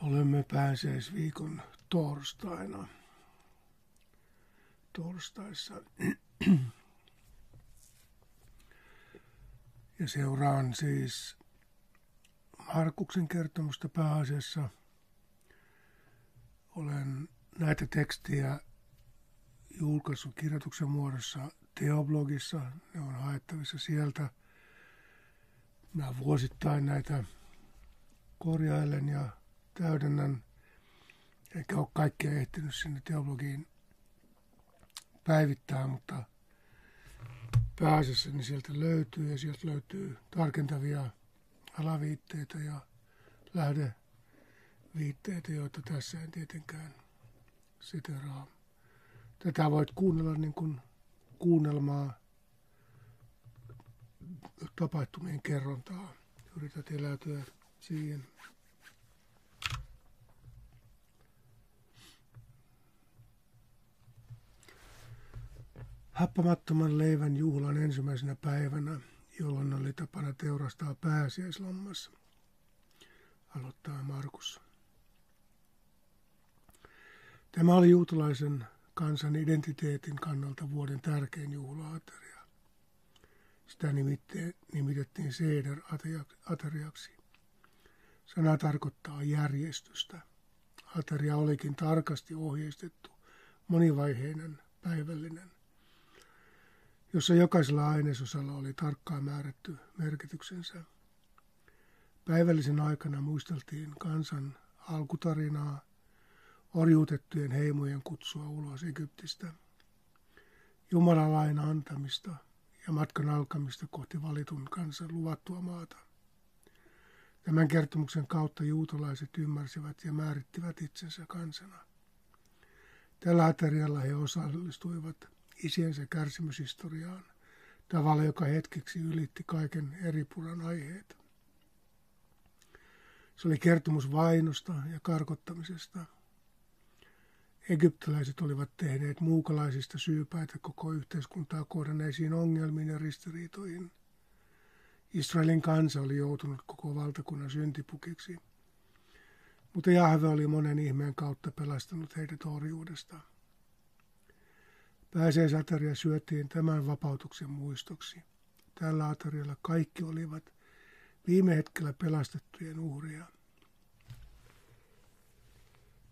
Olemme pääseisviikon torstaina. Torstaissa. Ja seuraan siis Markuksen kertomusta pääasiassa. Olen näitä tekstiä julkaissut kirjoituksen muodossa Teoblogissa. Ne on haettavissa sieltä. Mä vuosittain näitä korjailen ja täydennän. Eikä ole kaikkia ehtinyt sinne teologiin päivittää, mutta pääasiassa niin sieltä löytyy ja sieltä löytyy tarkentavia alaviitteitä ja lähdeviitteitä, joita tässä en tietenkään siteraa. Tätä voit kuunnella niin kuin kuunnelmaa tapahtumien kerrontaa. Yrität eläytyä siihen. Happamattoman leivän juhlan ensimmäisenä päivänä, jolloin oli tapana teurastaa pääsiäislammas, aloittaa Markus. Tämä oli juutalaisen kansan identiteetin kannalta vuoden tärkein juhlaateria. Sitä nimitettiin Seder-ateriaksi. Sana tarkoittaa järjestystä. Ateria olikin tarkasti ohjeistettu, monivaiheinen, päivällinen jossa jokaisella ainesosalla oli tarkkaan määrätty merkityksensä. Päivällisen aikana muisteltiin kansan alkutarinaa, orjuutettujen heimojen kutsua ulos Egyptistä, Jumalan lain antamista ja matkan alkamista kohti valitun kansan luvattua maata. Tämän kertomuksen kautta juutalaiset ymmärsivät ja määrittivät itsensä kansana. Tällä aterialla he osallistuivat isiensä kärsimyshistoriaan tavalla, joka hetkeksi ylitti kaiken eri puran aiheet. Se oli kertomus vainosta ja karkottamisesta. Egyptiläiset olivat tehneet muukalaisista syypäitä koko yhteiskuntaa kohdanneisiin ongelmiin ja ristiriitoihin. Israelin kansa oli joutunut koko valtakunnan syntipukiksi, mutta Jahve oli monen ihmeen kautta pelastanut heidät orjuudesta. Pääsiäisateria syötiin tämän vapautuksen muistoksi. Tällä aterialla kaikki olivat viime hetkellä pelastettujen uhria.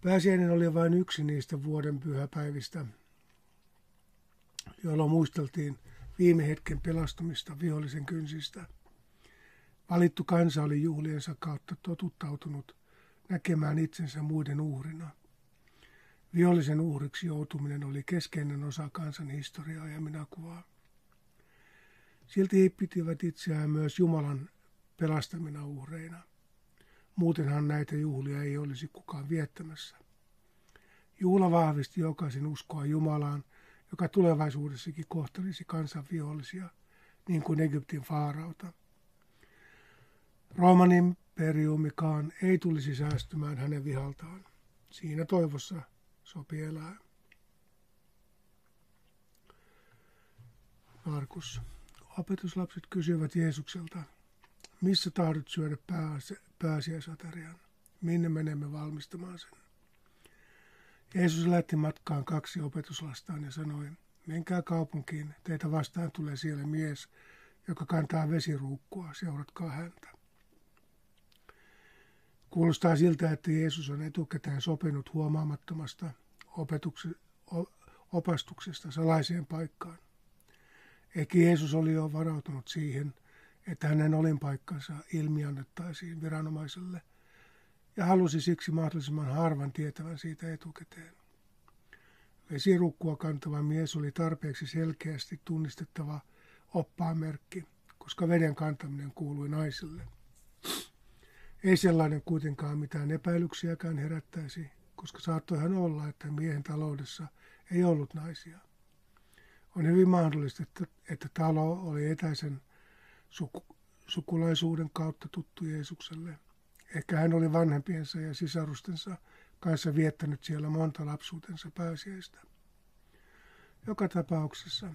Pääsiäinen oli vain yksi niistä vuoden pyhäpäivistä, jolloin muisteltiin viime hetken pelastumista vihollisen kynsistä. Valittu kansa oli juhliensa kautta totuttautunut näkemään itsensä muiden uhrina. Vihollisen uhriksi joutuminen oli keskeinen osa kansan historiaa ja minä kuvaa. Silti he pitivät itseään myös Jumalan pelastamina uhreina. Muutenhan näitä juhlia ei olisi kukaan viettämässä. Juhla vahvisti jokaisen uskoa Jumalaan, joka tulevaisuudessakin kohtelisi kansan vihollisia, niin kuin Egyptin faarauta. Rooman imperiumikaan ei tulisi säästymään hänen vihaltaan. Siinä toivossa sopii elää. Markus. Opetuslapset kysyvät Jeesukselta, missä tahdot syödä pääsiäisaterian? Minne menemme valmistamaan sen? Jeesus lähti matkaan kaksi opetuslastaan ja sanoi, menkää kaupunkiin, teitä vastaan tulee siellä mies, joka kantaa vesiruukkua, seuratkaa häntä. Kuulostaa siltä, että Jeesus on etukäteen sopinut huomaamattomasta opastuksesta salaiseen paikkaan. Ehkä Jeesus oli jo varautunut siihen, että hänen olinpaikkansa ilmiannettaisiin viranomaiselle ja halusi siksi mahdollisimman harvan tietävän siitä etukäteen. Vesirukkua kantava mies oli tarpeeksi selkeästi tunnistettava oppaamerkki, koska veden kantaminen kuului naisille – ei sellainen kuitenkaan mitään epäilyksiäkään herättäisi, koska saattoihan olla, että miehen taloudessa ei ollut naisia. On hyvin mahdollista, että, että talo oli etäisen suku, sukulaisuuden kautta tuttu Jeesukselle. Ehkä hän oli vanhempiensa ja sisarustensa kanssa viettänyt siellä monta lapsuutensa pääsiäistä. Joka tapauksessa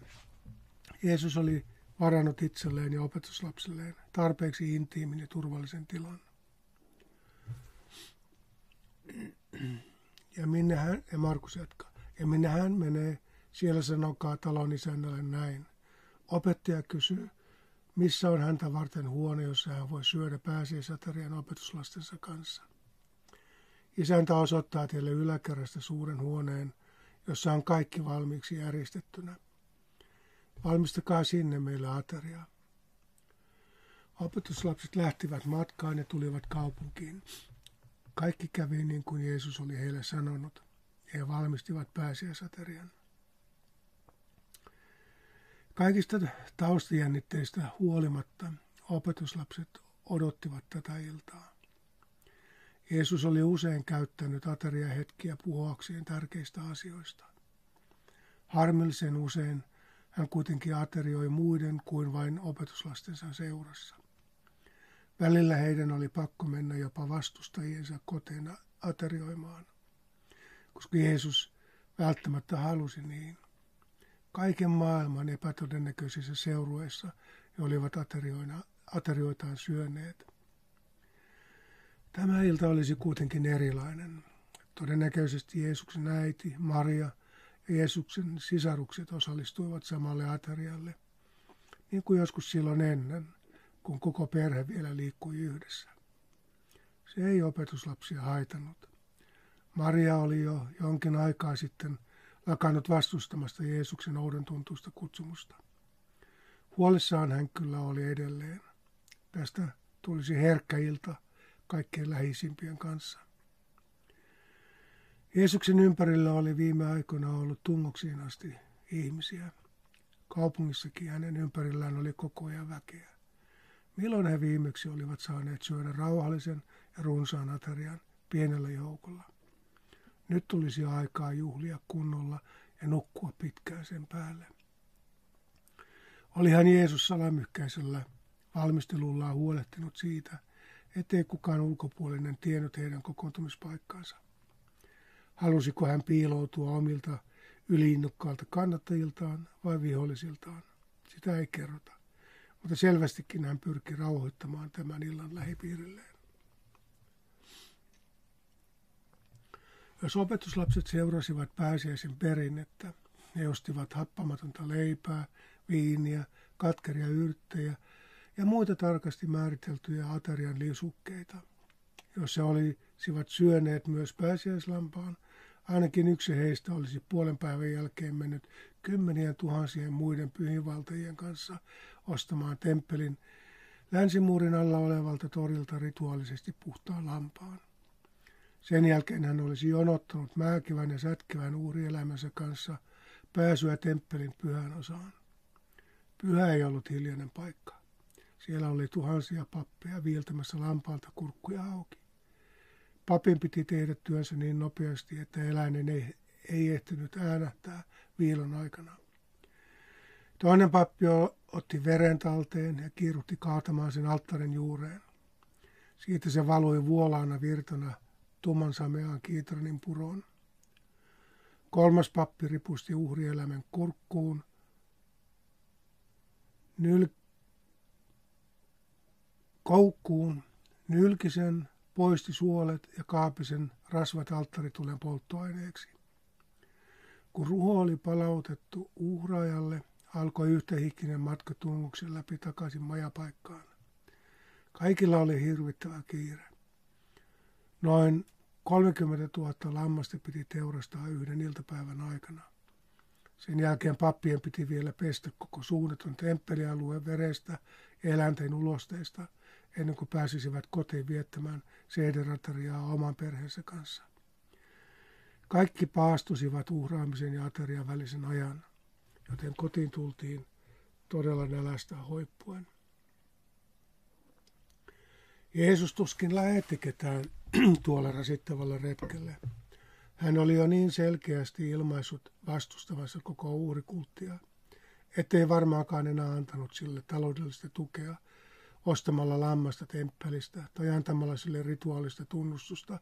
Jeesus oli varannut itselleen ja opetuslapselleen tarpeeksi intiimin ja turvallisen tilan. Ja minne hän, ja Markus jatkaa, ja minne hän menee, siellä sanokaa talon isännälle näin. Opettaja kysyy, missä on häntä varten huone, jossa hän voi syödä pääsiäisaterian opetuslastensa kanssa. Isäntä osoittaa teille yläkerrasta suuren huoneen, jossa on kaikki valmiiksi järjestettynä. Valmistakaa sinne meille ateriaa. Opetuslapset lähtivät matkaan ja tulivat kaupunkiin. Kaikki kävi niin kuin Jeesus oli heille sanonut. He valmistivat pääsiäisaterian. Kaikista taustajännitteistä huolimatta opetuslapset odottivat tätä iltaa. Jeesus oli usein käyttänyt ateriahetkiä puhuakseen tärkeistä asioista. Harmillisen usein hän kuitenkin aterioi muiden kuin vain opetuslastensa seurassa. Välillä heidän oli pakko mennä jopa vastustajiensa koteina aterioimaan, koska Jeesus välttämättä halusi niin. Kaiken maailman epätodennäköisissä seurueissa he olivat aterioitaan syöneet. Tämä ilta olisi kuitenkin erilainen. Todennäköisesti Jeesuksen äiti, Maria ja Jeesuksen sisarukset osallistuivat samalle aterialle, niin kuin joskus silloin ennen, kun koko perhe vielä liikkui yhdessä. Se ei opetuslapsia haitannut. Maria oli jo jonkin aikaa sitten lakannut vastustamasta Jeesuksen oudon tuntuista kutsumusta. Huolissaan hän kyllä oli edelleen. Tästä tulisi herkkä ilta kaikkein läheisimpien kanssa. Jeesuksen ympärillä oli viime aikoina ollut tungoksiin asti ihmisiä. Kaupungissakin hänen ympärillään oli koko ajan väkeä. Milloin he viimeksi olivat saaneet syödä rauhallisen ja runsaan aterian pienellä joukolla? Nyt tulisi aikaa juhlia kunnolla ja nukkua pitkään sen päälle. Olihan Jeesus salamyhkäisellä valmistelullaan huolehtinut siitä, ettei kukaan ulkopuolinen tiennyt heidän kokoontumispaikkaansa. Halusiko hän piiloutua omilta yliinnokkailta kannattajiltaan vai vihollisiltaan? Sitä ei kerrota, mutta selvästikin hän pyrki rauhoittamaan tämän illan lähipiirilleen. Jos opetuslapset seurasivat pääsiäisen perinnettä, he ostivat happamatonta leipää, viiniä, katkeria yrttejä ja muita tarkasti määriteltyjä aterian lisukkeita. Jos he olisivat syöneet myös pääsiäislampaan, ainakin yksi heistä olisi puolen päivän jälkeen mennyt kymmenien tuhansien muiden pyhinvaltajien kanssa ostamaan temppelin länsimuurin alla olevalta torilta rituaalisesti puhtaan lampaan. Sen jälkeen hän olisi jonottanut määkivän ja sätkevän uurielämänsä kanssa pääsyä temppelin pyhän osaan. Pyhä ei ollut hiljainen paikka. Siellä oli tuhansia pappeja viiltämässä lampaalta kurkkuja auki. Papin piti tehdä työnsä niin nopeasti, että eläinen ei, ei ehtinyt äänähtää viilon aikana. Toinen pappi otti veren talteen ja kiirutti kaatamaan sen alttarin juureen. Siitä se valui vuolaana virtana tumman sameaan kiitranin puroon. Kolmas pappi ripusti uhrieläimen kurkkuun. Nyl... Koukkuun nylkisen, poisti suolet ja kaapisen rasvat alttaritulen polttoaineeksi. Kun ruho oli palautettu uhraajalle, alkoi yhtähikkinen matka tunguksen läpi takaisin majapaikkaan. Kaikilla oli hirvittävä kiire. Noin 30 000 lammasta piti teurastaa yhden iltapäivän aikana. Sen jälkeen pappien piti vielä pestä koko suunnaton temppelialueen verestä ja eläinten ulosteista, ennen kuin pääsisivät kotiin viettämään seideratariaa oman perheensä kanssa. Kaikki paastusivat uhraamisen ja aterian välisen ajan, joten kotiin tultiin todella nälästä hoippuen. Jeesus tuskin lähetti ketään tuolla rasittavalla retkelle. Hän oli jo niin selkeästi ilmaissut vastustavansa koko uhrikulttia, ettei varmaankaan enää antanut sille taloudellista tukea ostamalla lammasta temppelistä tai antamalla sille rituaalista tunnustusta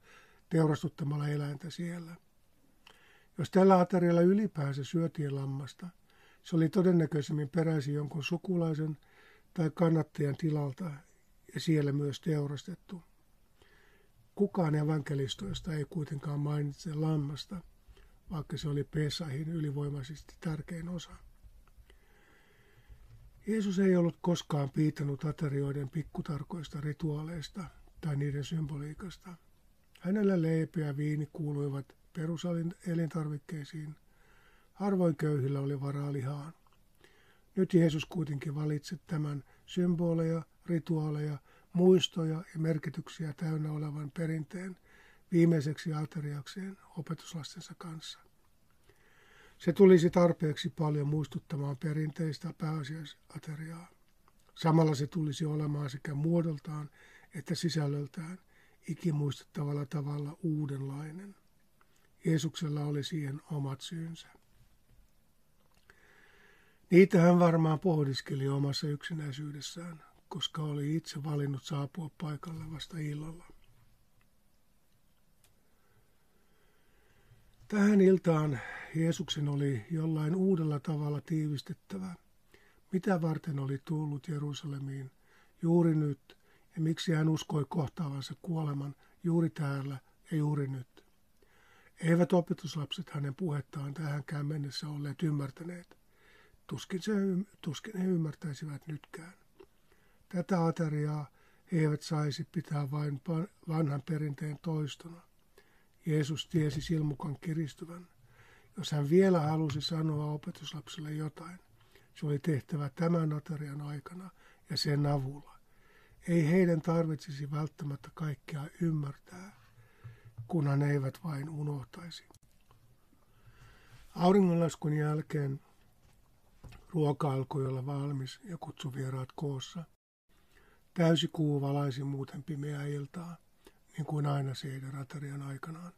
teurastuttamalla eläintä siellä. Jos tällä aterialla ylipäänsä syötiin lammasta, se oli todennäköisemmin peräisin jonkun sukulaisen tai kannattajan tilalta ja siellä myös teurastettu. Kukaan evankelistoista ei kuitenkaan mainitse lammasta, vaikka se oli Pesahin ylivoimaisesti tärkein osa. Jeesus ei ollut koskaan piitannut aterioiden pikkutarkoista rituaaleista tai niiden symboliikasta. Hänellä leipä ja viini kuuluivat peruselintarvikkeisiin. Harvoin köyhillä oli varaa lihaan. Nyt Jeesus kuitenkin valitsi tämän symboleja, rituaaleja, muistoja ja merkityksiä täynnä olevan perinteen viimeiseksi ateriakseen opetuslastensa kanssa. Se tulisi tarpeeksi paljon muistuttamaan perinteistä pääasiaisateriaa. Samalla se tulisi olemaan sekä muodoltaan että sisällöltään ikimuistettavalla tavalla uudenlainen. Jeesuksella oli siihen omat syynsä. Niitä hän varmaan pohdiskeli omassa yksinäisyydessään, koska oli itse valinnut saapua paikalle vasta illalla. Tähän iltaan Jeesuksen oli jollain uudella tavalla tiivistettävä, mitä varten oli tullut Jerusalemiin juuri nyt ja miksi hän uskoi kohtaavansa kuoleman juuri täällä ja juuri nyt. Eivät opetuslapset hänen puhettaan tähänkään mennessä olleet ymmärtäneet. Tuskin, se, tuskin he ymmärtäisivät nytkään. Tätä ateriaa he eivät saisi pitää vain vanhan perinteen toistona. Jeesus tiesi silmukan kiristyvän. Jos hän vielä halusi sanoa opetuslapsille jotain, se oli tehtävä tämän aterian aikana ja sen avulla. Ei heidän tarvitsisi välttämättä kaikkea ymmärtää, kunhan eivät vain unohtaisi. Auringonlaskun jälkeen ruoka alkoi olla valmis ja kutsuvieraat koossa. Täysi kuu valaisi muuten pimeää iltaa, niin kuin aina seiden aterian aikanaan.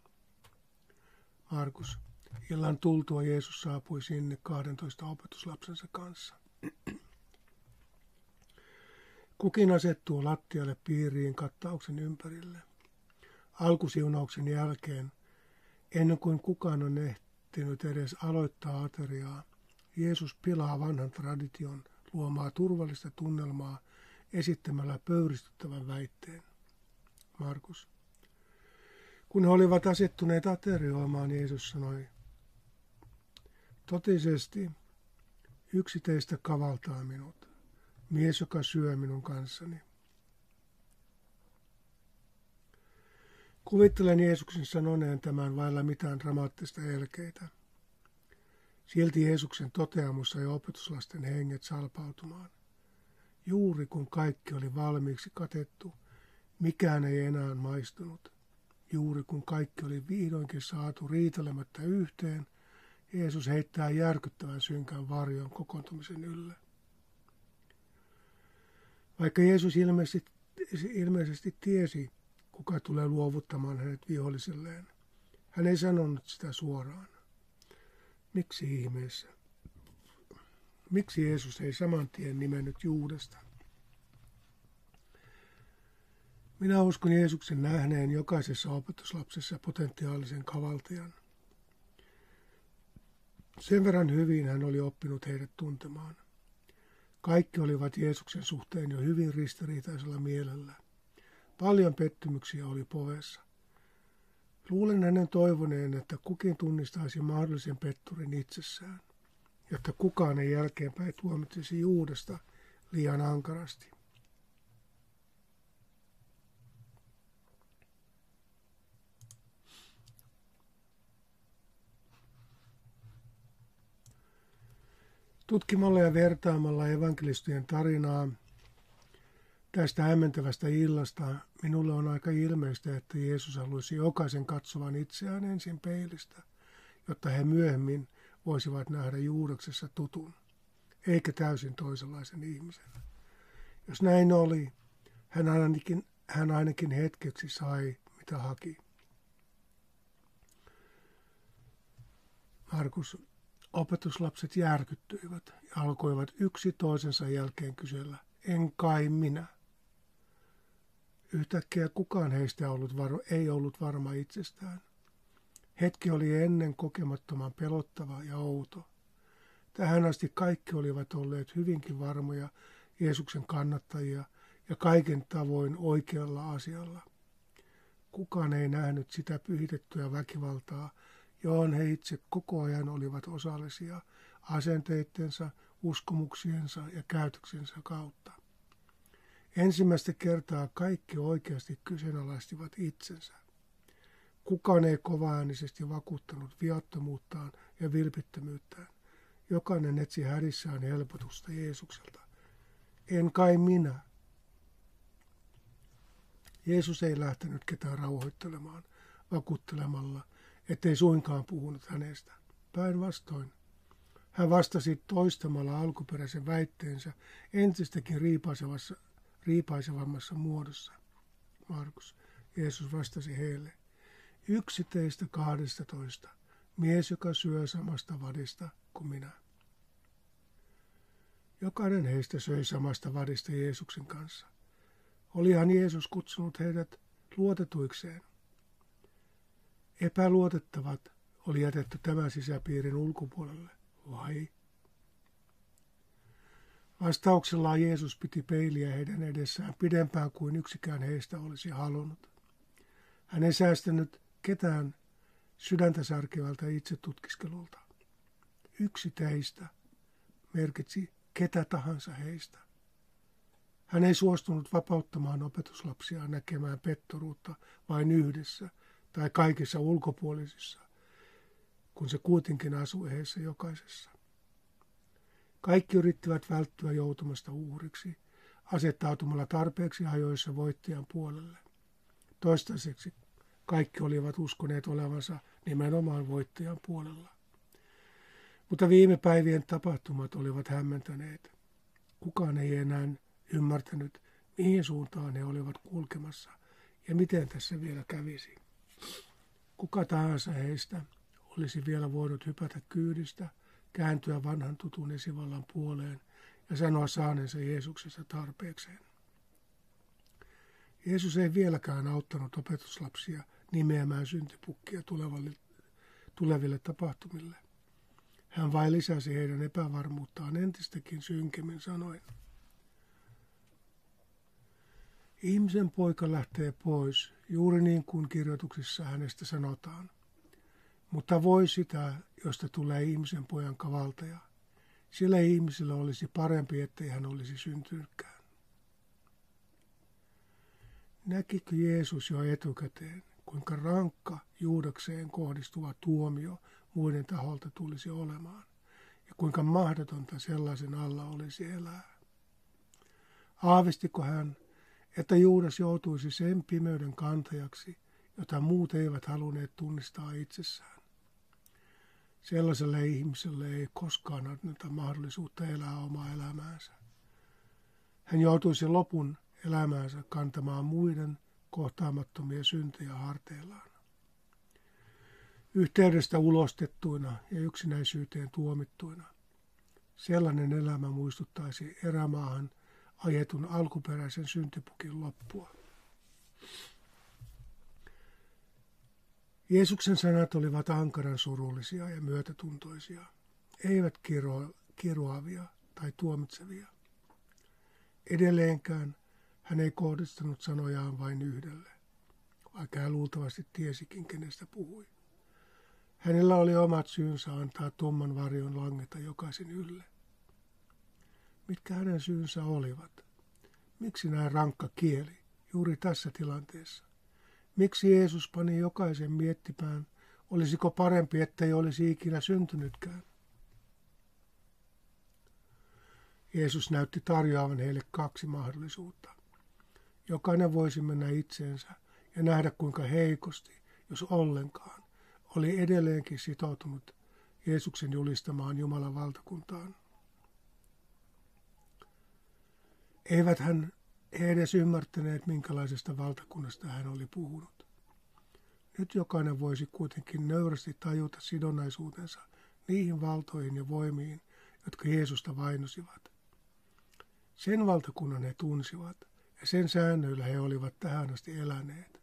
Markus, illan tultua Jeesus saapui sinne 12 opetuslapsensa kanssa. Kukin asettuu lattialle piiriin kattauksen ympärille. Alkusiunauksen jälkeen, ennen kuin kukaan on ehtinyt edes aloittaa ateriaa, Jeesus pilaa vanhan tradition luomaa turvallista tunnelmaa esittämällä pöyristyttävän väitteen. Markus. Kun he olivat asettuneet aterioimaan, Jeesus sanoi, Totisesti yksi teistä kavaltaa minut, mies, joka syö minun kanssani. Kuvittelen Jeesuksen sanoneen tämän vailla mitään dramaattista elkeitä. Silti Jeesuksen toteamus sai opetuslasten henget salpautumaan. Juuri kun kaikki oli valmiiksi katettu, mikään ei enää maistunut. Juuri kun kaikki oli vihdoinkin saatu riitelematta yhteen, Jeesus heittää järkyttävän synkän varjon kokoontumisen ylle. Vaikka Jeesus ilmeisesti, ilmeisesti tiesi, kuka tulee luovuttamaan hänet viholliselleen, hän ei sanonut sitä suoraan. Miksi ihmeessä? Miksi Jeesus ei saman tien nimennyt Juudesta? Minä uskon Jeesuksen nähneen jokaisessa opetuslapsessa potentiaalisen kavaltajan. Sen verran hyvin hän oli oppinut heidät tuntemaan. Kaikki olivat Jeesuksen suhteen jo hyvin ristiriitaisella mielellä. Paljon pettymyksiä oli povessa. Luulen hänen toivoneen, että kukin tunnistaisi mahdollisen petturin itsessään, jotta kukaan ei jälkeenpäin tuomitsisi Juudesta liian ankarasti. Tutkimalla ja vertaamalla evankelistojen tarinaa tästä hämmentävästä illasta minulle on aika ilmeistä, että Jeesus haluaisi jokaisen katsovan itseään ensin peilistä, jotta he myöhemmin voisivat nähdä juureksessa tutun, eikä täysin toisenlaisen ihmisen. Jos näin oli, hän ainakin, hän ainakin hetkeksi sai, mitä haki. Markus Opetuslapset järkyttyivät ja alkoivat yksi toisensa jälkeen kysellä, en kai minä. Yhtäkkiä kukaan heistä ollut varo, ei ollut varma itsestään. Hetki oli ennen kokemattoman pelottava ja outo. Tähän asti kaikki olivat olleet hyvinkin varmoja Jeesuksen kannattajia ja kaiken tavoin oikealla asialla. Kukaan ei nähnyt sitä pyhitettyä väkivaltaa, johon he itse koko ajan olivat osallisia asenteittensa, uskomuksiensa ja käytöksensä kautta. Ensimmäistä kertaa kaikki oikeasti kyseenalaistivat itsensä. Kukaan ei kovaäänisesti vakuuttanut viattomuuttaan ja vilpittömyyttään. Jokainen etsi hädissään helpotusta Jeesukselta. En kai minä. Jeesus ei lähtenyt ketään rauhoittelemaan, vakuuttelemalla, ettei suinkaan puhunut hänestä. Päinvastoin. Hän vastasi toistamalla alkuperäisen väitteensä entistäkin riipaisevammassa muodossa. Markus, Jeesus vastasi heille, yksi teistä kahdesta toista, mies, joka syö samasta vadista kuin minä. Jokainen heistä söi samasta vadista Jeesuksen kanssa. Olihan Jeesus kutsunut heidät luotetuikseen. Epäluotettavat oli jätetty tämän sisäpiirin ulkopuolelle, vai? Vastauksellaan Jeesus piti peiliä heidän edessään pidempään kuin yksikään heistä olisi halunnut. Hän ei säästänyt ketään sydäntä särkevältä itse tutkiskelulta. Yksi teistä merkitsi ketä tahansa heistä. Hän ei suostunut vapauttamaan opetuslapsia näkemään pettoruutta vain yhdessä tai kaikissa ulkopuolisissa, kun se kuitenkin asui heissä jokaisessa. Kaikki yrittivät välttyä joutumasta uhriksi, asettautumalla tarpeeksi ajoissa voittajan puolelle. Toistaiseksi kaikki olivat uskoneet olevansa nimenomaan voittajan puolella. Mutta viime päivien tapahtumat olivat hämmentäneet. Kukaan ei enää ymmärtänyt, mihin suuntaan he olivat kulkemassa ja miten tässä vielä kävisi. Kuka tahansa heistä olisi vielä voinut hypätä kyydistä, kääntyä vanhan tutun esivallan puoleen ja sanoa saaneensa Jeesuksesta tarpeekseen. Jeesus ei vieläkään auttanut opetuslapsia nimeämään syntipukkia tuleville tapahtumille. Hän vain lisäsi heidän epävarmuuttaan entistäkin synkemmin sanoen. Ihmisen poika lähtee pois, juuri niin kuin kirjoituksissa hänestä sanotaan. Mutta voi sitä, josta tulee ihmisen pojan kavaltaja. Sillä ihmisellä olisi parempi, ettei hän olisi syntynytkään. Näkikö Jeesus jo etukäteen, kuinka rankka Juudakseen kohdistuva tuomio muiden taholta tulisi olemaan, ja kuinka mahdotonta sellaisen alla olisi elää? Aavistiko hän, että Juudas joutuisi sen pimeyden kantajaksi, jota muut eivät halunneet tunnistaa itsessään? Sellaiselle ihmiselle ei koskaan anneta mahdollisuutta elää omaa elämäänsä. Hän joutuisi lopun elämäänsä kantamaan muiden kohtaamattomia syntejä harteillaan. Yhteydestä ulostettuina ja yksinäisyyteen tuomittuina. Sellainen elämä muistuttaisi erämaahan ajetun alkuperäisen syntipukin loppua. Jeesuksen sanat olivat ankaran surullisia ja myötätuntoisia, eivät kiro, kiroavia tai tuomitsevia. Edelleenkään hän ei kohdistanut sanojaan vain yhdelle, vaikka hän luultavasti tiesikin, kenestä puhui. Hänellä oli omat syynsä antaa tumman varjon langeta jokaisen ylle. Mitkä hänen syynsä olivat? Miksi näin rankka kieli juuri tässä tilanteessa? Miksi Jeesus pani jokaisen miettipään, olisiko parempi, ettei olisi ikinä syntynytkään? Jeesus näytti tarjoavan heille kaksi mahdollisuutta. Jokainen voisi mennä itseensä ja nähdä kuinka heikosti, jos ollenkaan, oli edelleenkin sitoutunut Jeesuksen julistamaan Jumalan valtakuntaan. Eivät hän he edes ymmärtäneet, minkälaisesta valtakunnasta hän oli puhunut. Nyt jokainen voisi kuitenkin nöyrästi tajuta sidonnaisuutensa niihin valtoihin ja voimiin, jotka Jeesusta vainosivat. Sen valtakunnan he tunsivat, ja sen säännöillä he olivat tähän asti eläneet.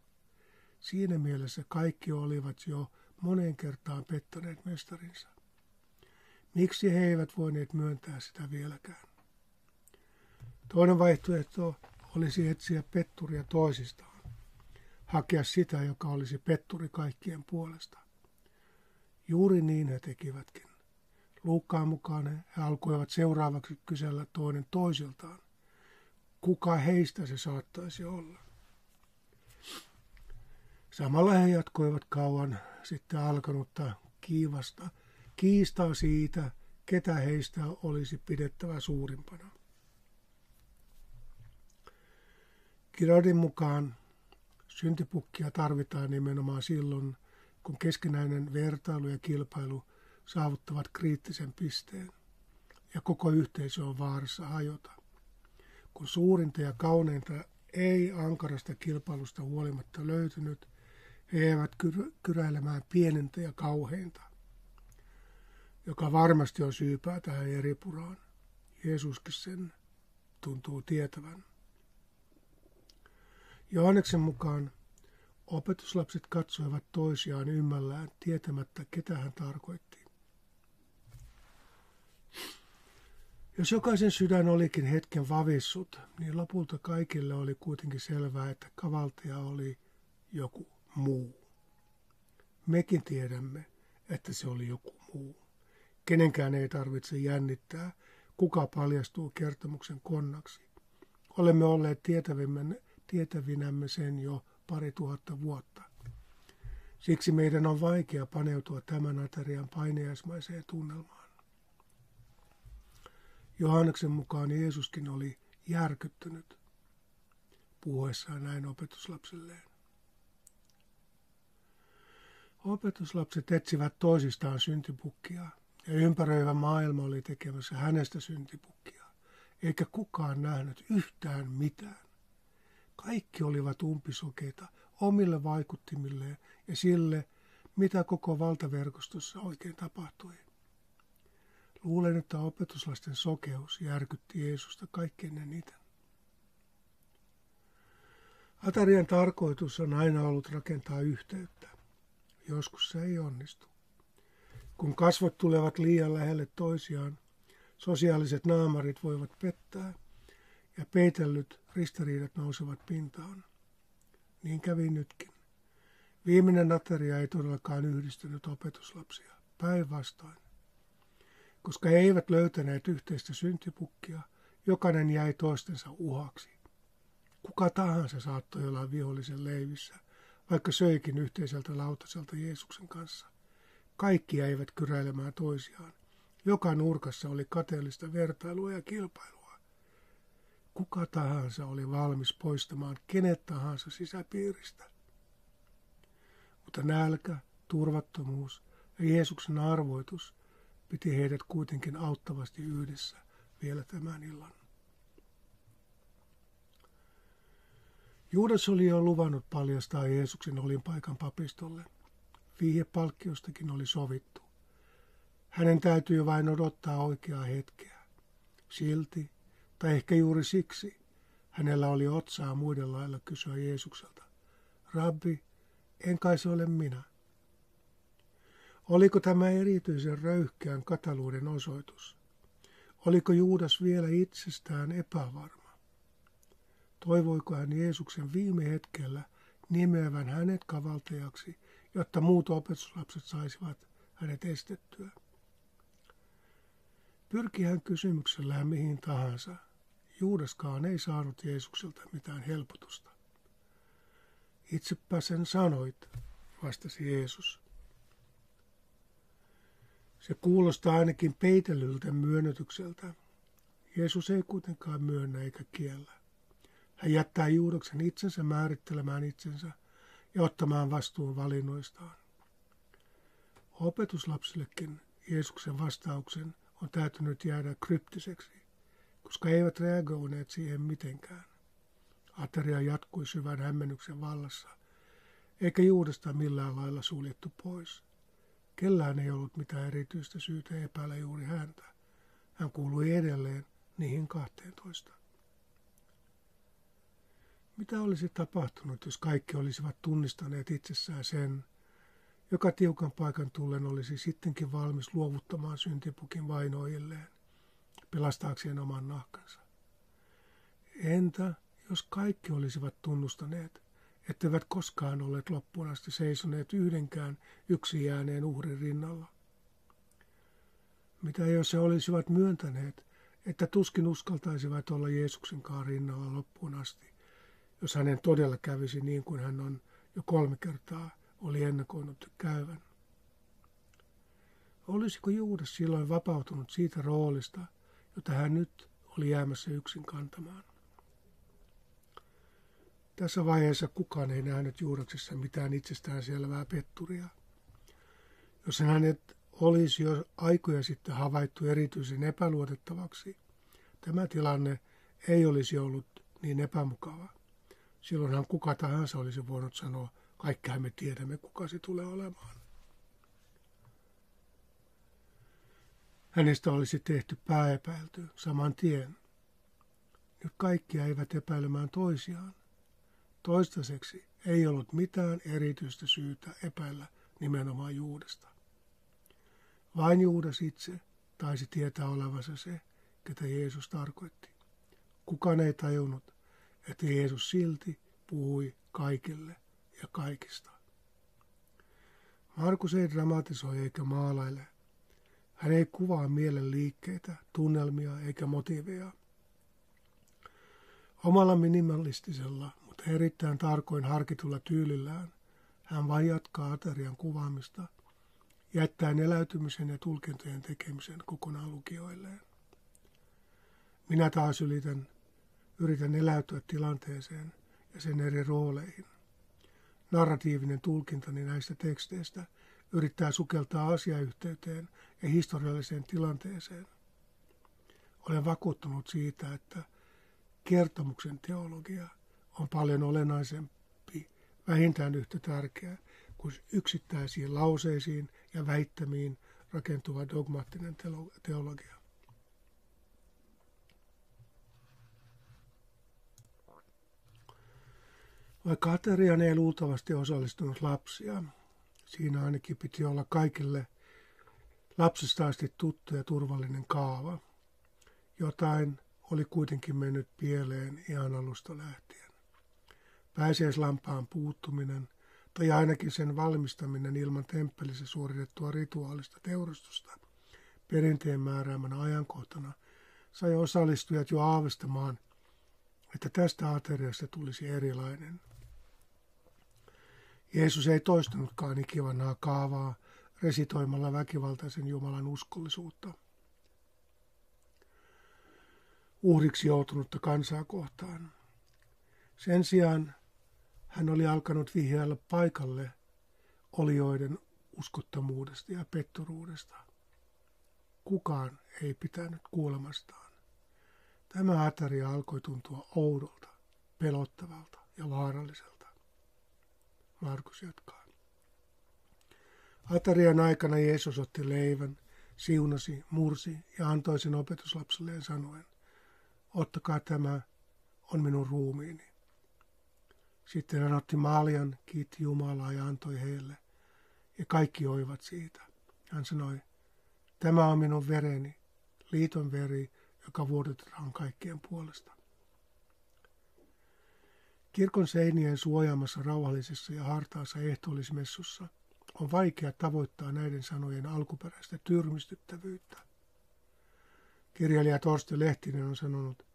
Siinä mielessä kaikki olivat jo moneen kertaan pettäneet mestarinsa. Miksi he eivät voineet myöntää sitä vieläkään? Toinen vaihtoehto olisi etsiä petturia toisistaan. hakea sitä, joka olisi petturi kaikkien puolesta. Juuri niin he tekivätkin. Luukkaan mukaan he alkoivat seuraavaksi kysellä toinen toisiltaan, kuka heistä se saattaisi olla. Samalla he jatkoivat kauan sitten alkanutta kiivasta kiistaa siitä, ketä heistä olisi pidettävä suurimpana. Kiradin mukaan syntipukkia tarvitaan nimenomaan silloin, kun keskinäinen vertailu ja kilpailu saavuttavat kriittisen pisteen ja koko yhteisö on vaarassa hajota. Kun suurinta ja kauneinta ei ankarasta kilpailusta huolimatta löytynyt, he eivät kyräilemään pienintä ja kauheinta, joka varmasti on syypää tähän eripuraan. Jeesuskin sen tuntuu tietävän. Johanneksen mukaan opetuslapset katsoivat toisiaan ymmällään tietämättä, ketä hän tarkoitti. Jos jokaisen sydän olikin hetken vavissut, niin lopulta kaikille oli kuitenkin selvää, että kavaltaja oli joku muu. Mekin tiedämme, että se oli joku muu. Kenenkään ei tarvitse jännittää, kuka paljastuu kertomuksen konnaksi. Olemme olleet tietävinämme sen jo pari tuhatta vuotta. Siksi meidän on vaikea paneutua tämän aterian paineasmaiseen tunnelmaan. Johanneksen mukaan Jeesuskin oli järkyttynyt puhuessaan näin opetuslapsilleen. Opetuslapset etsivät toisistaan syntipukkia ja ympäröivä maailma oli tekemässä hänestä syntipukkia, eikä kukaan nähnyt yhtään mitään. Kaikki olivat umpisokeita omille vaikuttimilleen ja sille, mitä koko valtaverkostossa oikein tapahtui. Luulen, että opetuslasten sokeus järkytti Jeesusta kaikkein eniten. Atarian tarkoitus on aina ollut rakentaa yhteyttä. Joskus se ei onnistu. Kun kasvot tulevat liian lähelle toisiaan, sosiaaliset naamarit voivat pettää ja peitellyt ristiriidat nousevat pintaan. Niin kävi nytkin. Viimeinen ateria ei todellakaan yhdistynyt opetuslapsia. Päinvastoin. Koska he eivät löytäneet yhteistä syntipukkia, jokainen jäi toistensa uhaksi. Kuka tahansa saattoi olla vihollisen leivissä, vaikka söikin yhteiseltä lautaselta Jeesuksen kanssa. Kaikki jäivät kyräilemään toisiaan. Joka nurkassa oli kateellista vertailua ja kilpailua. Kuka tahansa oli valmis poistamaan kenet tahansa sisäpiiristä. Mutta nälkä, turvattomuus ja Jeesuksen arvoitus piti heidät kuitenkin auttavasti yhdessä vielä tämän illan. Juudas oli jo luvannut paljastaa Jeesuksen olinpaikan papistolle. Vihjepalkkiostakin oli sovittu. Hänen täytyy vain odottaa oikeaa hetkeä. Silti, tai ehkä juuri siksi, hänellä oli otsaa muiden lailla kysyä Jeesukselta. Rabbi, en kai se ole minä. Oliko tämä erityisen röyhkeän kataluuden osoitus? Oliko Juudas vielä itsestään epävarma? Toivoiko hän Jeesuksen viime hetkellä nimeävän hänet kavaltajaksi, jotta muut opetuslapset saisivat hänet estettyä? Pyrki hän kysymyksellään mihin tahansa. Juudaskaan ei saanut Jeesukselta mitään helpotusta. Itsepä sen sanoit, vastasi Jeesus. Se kuulostaa ainakin peitellyltä myönnytykseltä. Jeesus ei kuitenkaan myönnä eikä kiellä. Hän jättää juudoksen itsensä määrittelemään itsensä ja ottamaan vastuun valinnoistaan. Opetuslapsillekin Jeesuksen vastauksen on täytynyt jäädä kryptiseksi, koska he eivät reagoineet siihen mitenkään. Ateria jatkui syvän hämmennyksen vallassa, eikä Juudesta millään lailla suljettu pois. Kellään ei ollut mitään erityistä syytä epäillä juuri häntä. Hän kuului edelleen niihin kahteentoista. Mitä olisi tapahtunut, jos kaikki olisivat tunnistaneet itsessään sen, joka tiukan paikan tullen olisi sittenkin valmis luovuttamaan syntipukin vainoilleen, pelastaakseen oman nahkansa? Entä jos kaikki olisivat tunnustaneet, etteivät koskaan olleet loppuun asti seisoneet yhdenkään yksi jääneen uhrin rinnalla. Mitä jos he olisivat myöntäneet, että tuskin uskaltaisivat olla Jeesuksen rinnalla loppuun asti, jos hänen todella kävisi niin kuin hän on jo kolme kertaa oli ennakoinut käyvän. Olisiko Juudas silloin vapautunut siitä roolista, jota hän nyt oli jäämässä yksin kantamaan? Tässä vaiheessa kukaan ei nähnyt Juudaksessa mitään itsestäänselvää petturia. Jos hänet olisi jo aikoja sitten havaittu erityisen epäluotettavaksi, tämä tilanne ei olisi ollut niin epämukava. Silloinhan kuka tahansa olisi voinut sanoa, kaikkihan me tiedämme, kuka se tulee olemaan. Hänestä olisi tehty pääepäilty saman tien. Nyt kaikkia eivät epäilemään toisiaan. Toistaiseksi ei ollut mitään erityistä syytä epäillä nimenomaan Juudesta. Vain Juudas itse taisi tietää olevansa se, ketä Jeesus tarkoitti. Kukaan ei tajunnut, että Jeesus silti puhui kaikille ja kaikista. Markus ei dramatisoi eikä maalaile. Hän ei kuvaa mielen liikkeitä, tunnelmia eikä motiiveja. Omalla minimalistisella, mutta erittäin tarkoin harkitulla tyylillään hän vain jatkaa aterian kuvaamista, jättäen eläytymisen ja tulkintojen tekemisen kokonaan lukijoilleen. Minä taas ylitän, yritän eläytyä tilanteeseen ja sen eri rooleihin. Narratiivinen tulkintani näistä teksteistä yrittää sukeltaa asiayhteyteen ja historialliseen tilanteeseen. Olen vakuuttunut siitä, että kertomuksen teologia on paljon olennaisempi, vähintään yhtä tärkeä kuin yksittäisiin lauseisiin ja väittämiin rakentuva dogmaattinen teologia. Vaikka ateriaan ei luultavasti osallistunut lapsia, siinä ainakin piti olla kaikille lapsesta asti tuttu ja turvallinen kaava. Jotain oli kuitenkin mennyt pieleen ihan alusta lähtien. Pääsiäislampaan puuttuminen tai ainakin sen valmistaminen ilman temppelissä suoritettua rituaalista teurastusta perinteen määräämänä ajankohtana sai osallistujat jo aavistamaan, että tästä ateriasta tulisi erilainen – Jeesus ei toistanutkaan ikivanhaa kaavaa resitoimalla väkivaltaisen Jumalan uskollisuutta. Uhriksi joutunutta kansaa kohtaan. Sen sijaan hän oli alkanut vihjailla paikalle olioiden uskottomuudesta ja petturuudesta. Kukaan ei pitänyt kuulemastaan. Tämä ateria alkoi tuntua oudolta, pelottavalta ja vaaralliselta. Markus jatkaa. Atarian aikana Jeesus otti leivän, siunasi, mursi ja antoi sen opetuslapselleen sanoen, ottakaa tämä, on minun ruumiini. Sitten hän otti maljan, kiitti Jumalaa ja antoi heille, ja kaikki oivat siitä. Hän sanoi, tämä on minun vereni, liiton veri, joka vuodetetaan kaikkien puolesta. Kirkon seinien suojaamassa rauhallisessa ja hartaassa ehtoollismessussa on vaikea tavoittaa näiden sanojen alkuperäistä tyrmistyttävyyttä. Kirjailija Torsti Lehtinen on sanonut,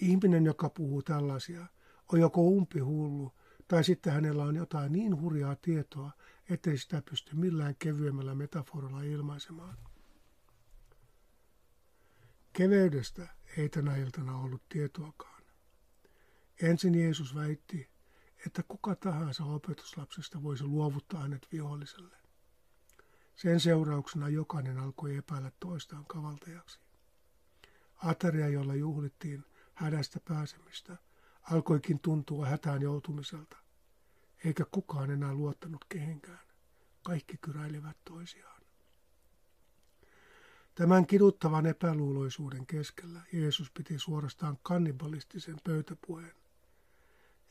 ihminen, joka puhuu tällaisia, on joko umpihullu tai sitten hänellä on jotain niin hurjaa tietoa, ettei sitä pysty millään kevyemmällä metaforalla ilmaisemaan. Keveydestä ei tänä iltana ollut tietoakaan. Ensin Jeesus väitti, että kuka tahansa opetuslapsesta voisi luovuttaa hänet viholliselle. Sen seurauksena jokainen alkoi epäillä toistaan kavaltajaksi. Ateria, jolla juhlittiin hädästä pääsemistä, alkoikin tuntua hätään joutumiselta, eikä kukaan enää luottanut kehenkään. Kaikki kyräilivät toisiaan. Tämän kiduttavan epäluuloisuuden keskellä Jeesus piti suorastaan kannibalistisen pöytäpuheen.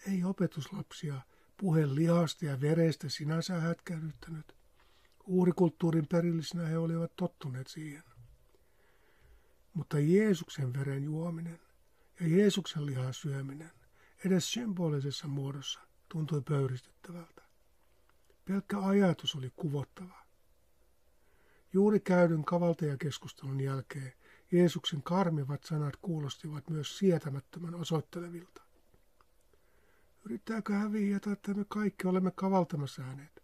Ei opetuslapsia puhe lihasta ja verestä sinänsä hätkähdyttänyt. Uurikulttuurin perillisinä he olivat tottuneet siihen. Mutta Jeesuksen veren juominen ja Jeesuksen lihan syöminen edes symbolisessa muodossa tuntui pöyristyttävältä. Pelkkä ajatus oli kuvottava. Juuri käydyn kavaltajakeskustelun jälkeen Jeesuksen karmivat sanat kuulostivat myös sietämättömän osoittelevilta. Yrittääkö hän vihjata, että me kaikki olemme kavaltamassa hänet?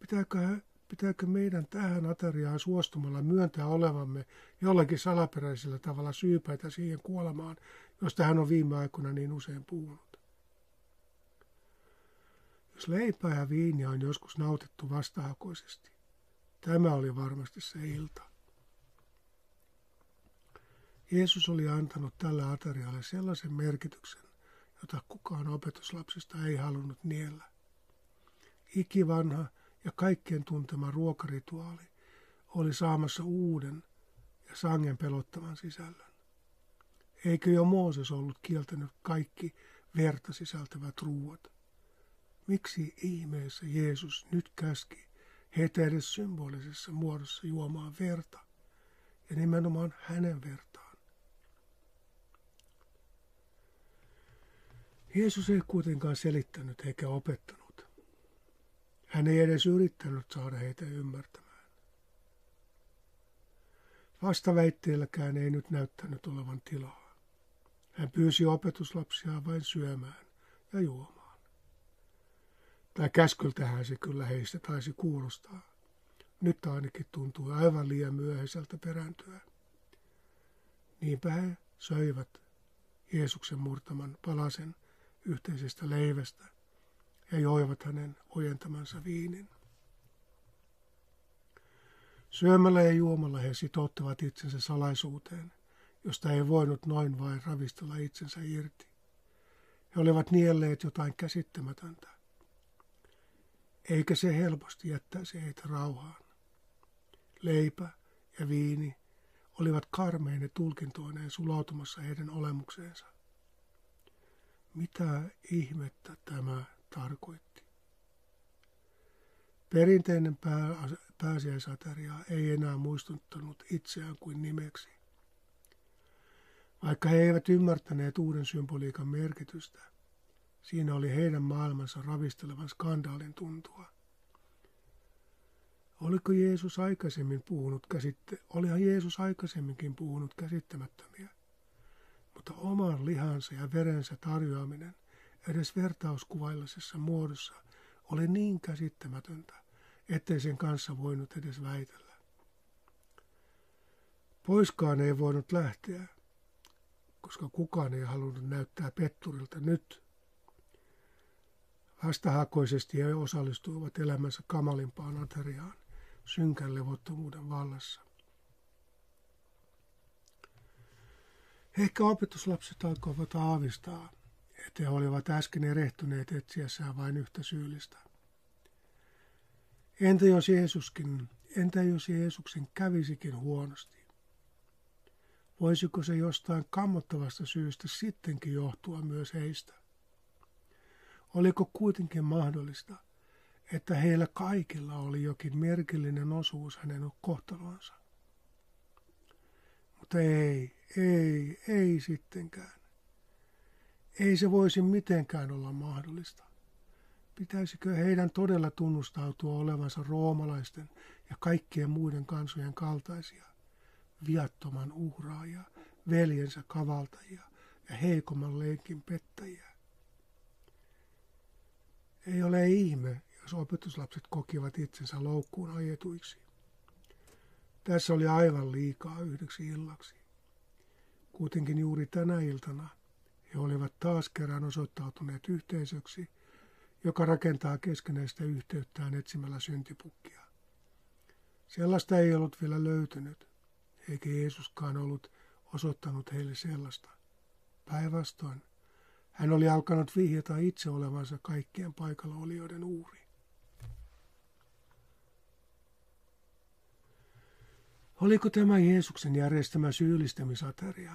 Pitääkö, pitääkö meidän tähän ateriaan suostumalla myöntää olevamme jollakin salaperäisellä tavalla syypäitä siihen kuolemaan, josta hän on viime aikoina niin usein puhunut? Jos leipää ja viiniä on joskus nautittu vastahakoisesti, tämä oli varmasti se ilta. Jeesus oli antanut tälle aterialle sellaisen merkityksen, jota kukaan opetuslapsista ei halunnut niellä. Ikivanha ja kaikkien tuntema ruokarituaali oli saamassa uuden ja sangen pelottavan sisällön. Eikö jo Mooses ollut kieltänyt kaikki verta sisältävät ruuat? Miksi ihmeessä Jeesus nyt käski heitä edes symbolisessa muodossa juomaan verta, ja nimenomaan hänen vertaan? Jeesus ei kuitenkaan selittänyt eikä opettanut. Hän ei edes yrittänyt saada heitä ymmärtämään. Vastaväitteelläkään ei nyt näyttänyt olevan tilaa. Hän pyysi opetuslapsia vain syömään ja juomaan. Tai käskyltähän se kyllä heistä taisi kuulostaa. Nyt ainakin tuntuu aivan liian myöhäiseltä perääntyä. Niinpä he söivät Jeesuksen murtaman palasen – yhteisestä leivästä ja joivat hänen ojentamansa viinin. Syömällä ja juomalla he sitouttivat itsensä salaisuuteen, josta ei voinut noin vain ravistella itsensä irti. He olivat nielleet jotain käsittämätöntä. Eikä se helposti jättäisi heitä rauhaan. Leipä ja viini olivat karmeine tulkintoineen sulautumassa heidän olemukseensa. Mitä ihmettä tämä tarkoitti? Perinteinen pää, pääsiäisateria ei enää muistuttanut itseään kuin nimeksi. Vaikka he eivät ymmärtäneet uuden symboliikan merkitystä, siinä oli heidän maailmansa ravistelevan skandaalin tuntua. Oliko Jeesus aikaisemmin puhunut käsitte, olihan Jeesus aikaisemminkin puhunut käsittämättömiä mutta oman lihansa ja verensä tarjoaminen edes vertauskuvaillisessa muodossa oli niin käsittämätöntä, ettei sen kanssa voinut edes väitellä. Poiskaan ei voinut lähteä, koska kukaan ei halunnut näyttää petturilta nyt. Vastahakoisesti he osallistuivat elämänsä kamalimpaan ateriaan synkän levottomuuden vallassa. Ehkä opetuslapset alkoivat aavistaa, että he olivat äsken erehtyneet etsiessään vain yhtä syyllistä. Entä jos Jeesuskin, entä jos Jeesuksen kävisikin huonosti? Voisiko se jostain kammottavasta syystä sittenkin johtua myös heistä? Oliko kuitenkin mahdollista, että heillä kaikilla oli jokin merkillinen osuus hänen kohtalonsa? Mutta ei, ei, ei sittenkään. Ei se voisi mitenkään olla mahdollista. Pitäisikö heidän todella tunnustautua olevansa roomalaisten ja kaikkien muiden kansojen kaltaisia, viattoman uhraajia, veljensä kavaltajia ja heikomman leikin pettäjiä? Ei ole ihme, jos opetuslapset kokivat itsensä loukkuun ajetuiksi. Tässä oli aivan liikaa yhdeksi illaksi. Kuitenkin juuri tänä iltana he olivat taas kerran osoittautuneet yhteisöksi, joka rakentaa keskenäistä yhteyttään etsimällä syntipukkia. Sellaista ei ollut vielä löytynyt, eikä Jeesuskaan ollut osoittanut heille sellaista. Päinvastoin, hän oli alkanut vihjata itse olevansa kaikkien paikalla olijoiden uuri. Oliko tämä Jeesuksen järjestämä syyllistämisateria,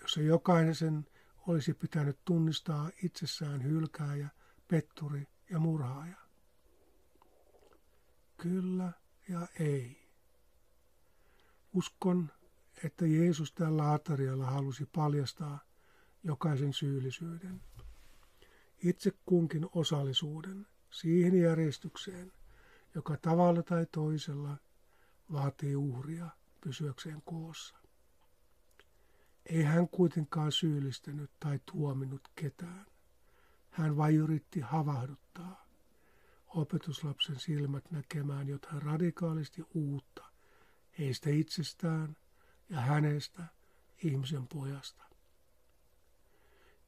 jossa jokaisen olisi pitänyt tunnistaa itsessään hylkääjä, petturi ja murhaaja? Kyllä ja ei. Uskon, että Jeesus tällä aterialla halusi paljastaa jokaisen syyllisyyden. itse kunkin osallisuuden siihen järjestykseen, joka tavalla tai toisella vaatii uhria pysyäkseen koossa. Ei hän kuitenkaan syyllistänyt tai tuominut ketään. Hän vain yritti havahduttaa opetuslapsen silmät näkemään jotain radikaalisti uutta heistä itsestään ja hänestä, ihmisen pojasta.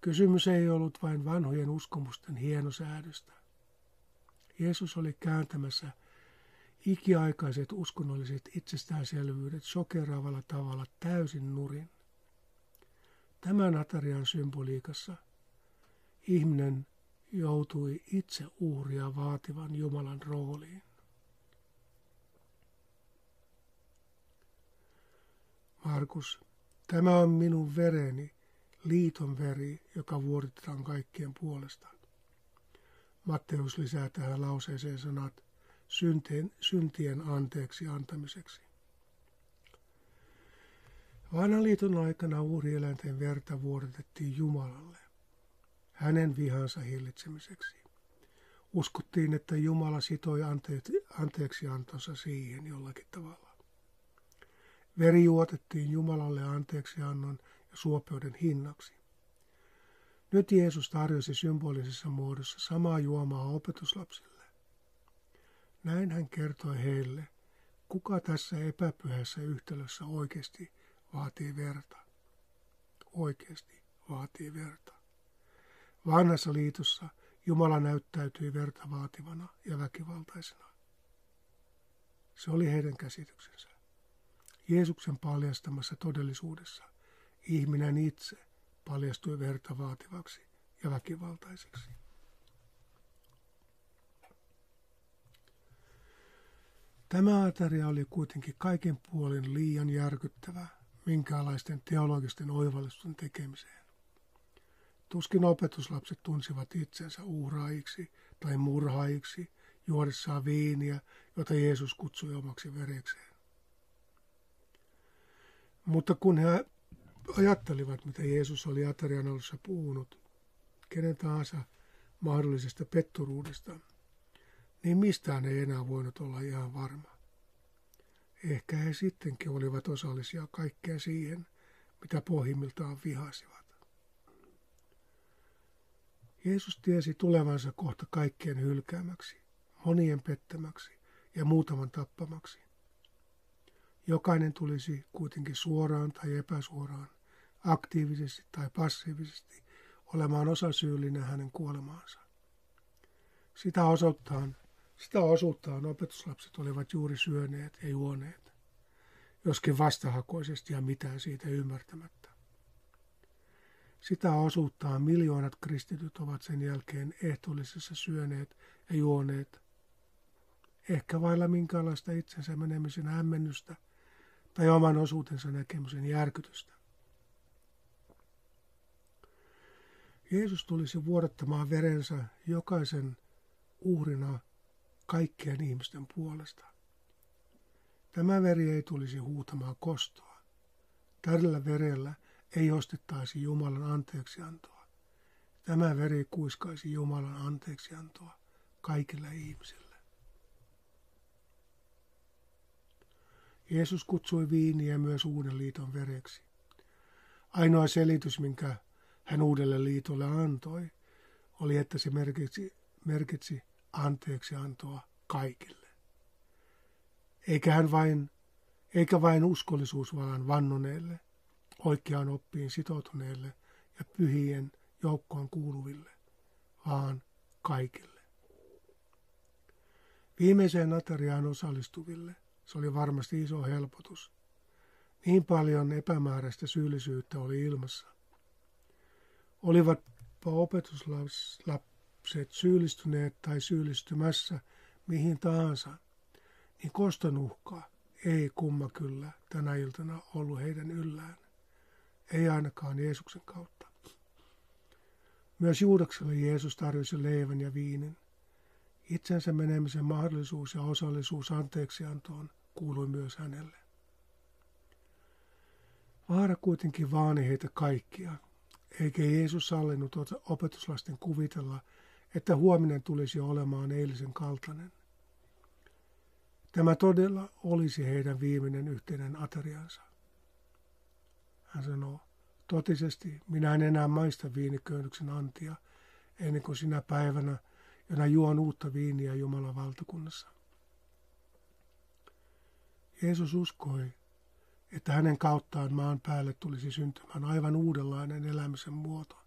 Kysymys ei ollut vain vanhojen uskomusten hienosäädöstä. Jeesus oli kääntämässä ikiaikaiset uskonnolliset itsestäänselvyydet sokeraavalla tavalla täysin nurin. Tämän atarian symboliikassa ihminen joutui itse uhria vaativan Jumalan rooliin. Markus, tämä on minun vereni, liiton veri, joka vuoritetaan kaikkien puolesta. Matteus lisää tähän lauseeseen sanat syntien, syntien anteeksi antamiseksi. Vanhan liiton aikana uhrieläinten verta vuodatettiin Jumalalle, hänen vihansa hillitsemiseksi. Uskottiin, että Jumala sitoi anteeksi, antonsa siihen jollakin tavalla. Veri juotettiin Jumalalle anteeksi annon ja suopeuden hinnaksi. Nyt Jeesus tarjosi symbolisessa muodossa samaa juomaa opetuslapsille. Näin hän kertoi heille, kuka tässä epäpyhässä yhtälössä oikeasti vaatii verta. Oikeasti vaatii verta. Vanhassa liitossa Jumala näyttäytyi verta vaativana ja väkivaltaisena. Se oli heidän käsityksensä. Jeesuksen paljastamassa todellisuudessa ihminen itse paljastui verta vaativaksi ja väkivaltaiseksi. Tämä ateria oli kuitenkin kaiken puolin liian järkyttävä minkälaisten teologisten oivallusten tekemiseen. Tuskin opetuslapset tunsivat itsensä uhraiksi tai murhaiksi juodessaan viiniä, jota Jeesus kutsui omaksi verekseen. Mutta kun he ajattelivat, mitä Jeesus oli aterian alussa puhunut, kenen tahansa mahdollisesta petturuudesta, niin mistään ei enää voinut olla ihan varma. Ehkä he sittenkin olivat osallisia kaikkea siihen, mitä pohjimmiltaan vihasivat. Jeesus tiesi tulevansa kohta kaikkien hylkäämäksi, monien pettämäksi ja muutaman tappamaksi. Jokainen tulisi kuitenkin suoraan tai epäsuoraan, aktiivisesti tai passiivisesti olemaan osasyyllinen hänen kuolemaansa. Sitä osoittaan sitä osuuttaan opetuslapset olivat juuri syöneet ja juoneet, joskin vastahakoisesti ja mitään siitä ymmärtämättä. Sitä osuuttaan miljoonat kristityt ovat sen jälkeen ehtoollisessa syöneet ja juoneet, ehkä vailla minkäänlaista itsensä menemisen hämmennystä tai oman osuutensa näkemisen järkytystä. Jeesus tulisi vuodattamaan verensä jokaisen uhrina kaikkien ihmisten puolesta. Tämä veri ei tulisi huutamaan kostoa. Tällä verellä ei ostettaisi Jumalan anteeksiantoa. Tämä veri kuiskaisi Jumalan anteeksiantoa kaikille ihmisille. Jeesus kutsui viiniä myös uuden liiton vereksi. Ainoa selitys, minkä hän uudelle liitolle antoi, oli, että se merkitsi, merkitsi anteeksi antoa kaikille. Eikä hän vain, eikä vain uskollisuusvalan vannoneelle, oikeaan oppiin sitoutuneelle ja pyhien joukkoon kuuluville, vaan kaikille. Viimeiseen ateriaan osallistuville se oli varmasti iso helpotus. Niin paljon epämääräistä syyllisyyttä oli ilmassa. Olivat opetuslapset lapset syyllistyneet tai syyllistymässä mihin tahansa, niin koston uhka ei kumma kyllä tänä iltana ollut heidän yllään. Ei ainakaan Jeesuksen kautta. Myös Juudakselle Jeesus tarjosi leivän ja viinin. Itsensä menemisen mahdollisuus ja osallisuus anteeksiantoon kuului myös hänelle. Vaara kuitenkin vaani heitä kaikkia, eikä Jeesus sallinut opetuslasten kuvitella, että huominen tulisi olemaan eilisen kaltainen. Tämä todella olisi heidän viimeinen yhteinen ateriansa. Hän sanoo, totisesti minä en enää maista viiniköynnyksen antia ennen kuin sinä päivänä, jona juon uutta viiniä Jumalan valtakunnassa. Jeesus uskoi, että hänen kauttaan maan päälle tulisi syntymään aivan uudenlainen elämisen muoto.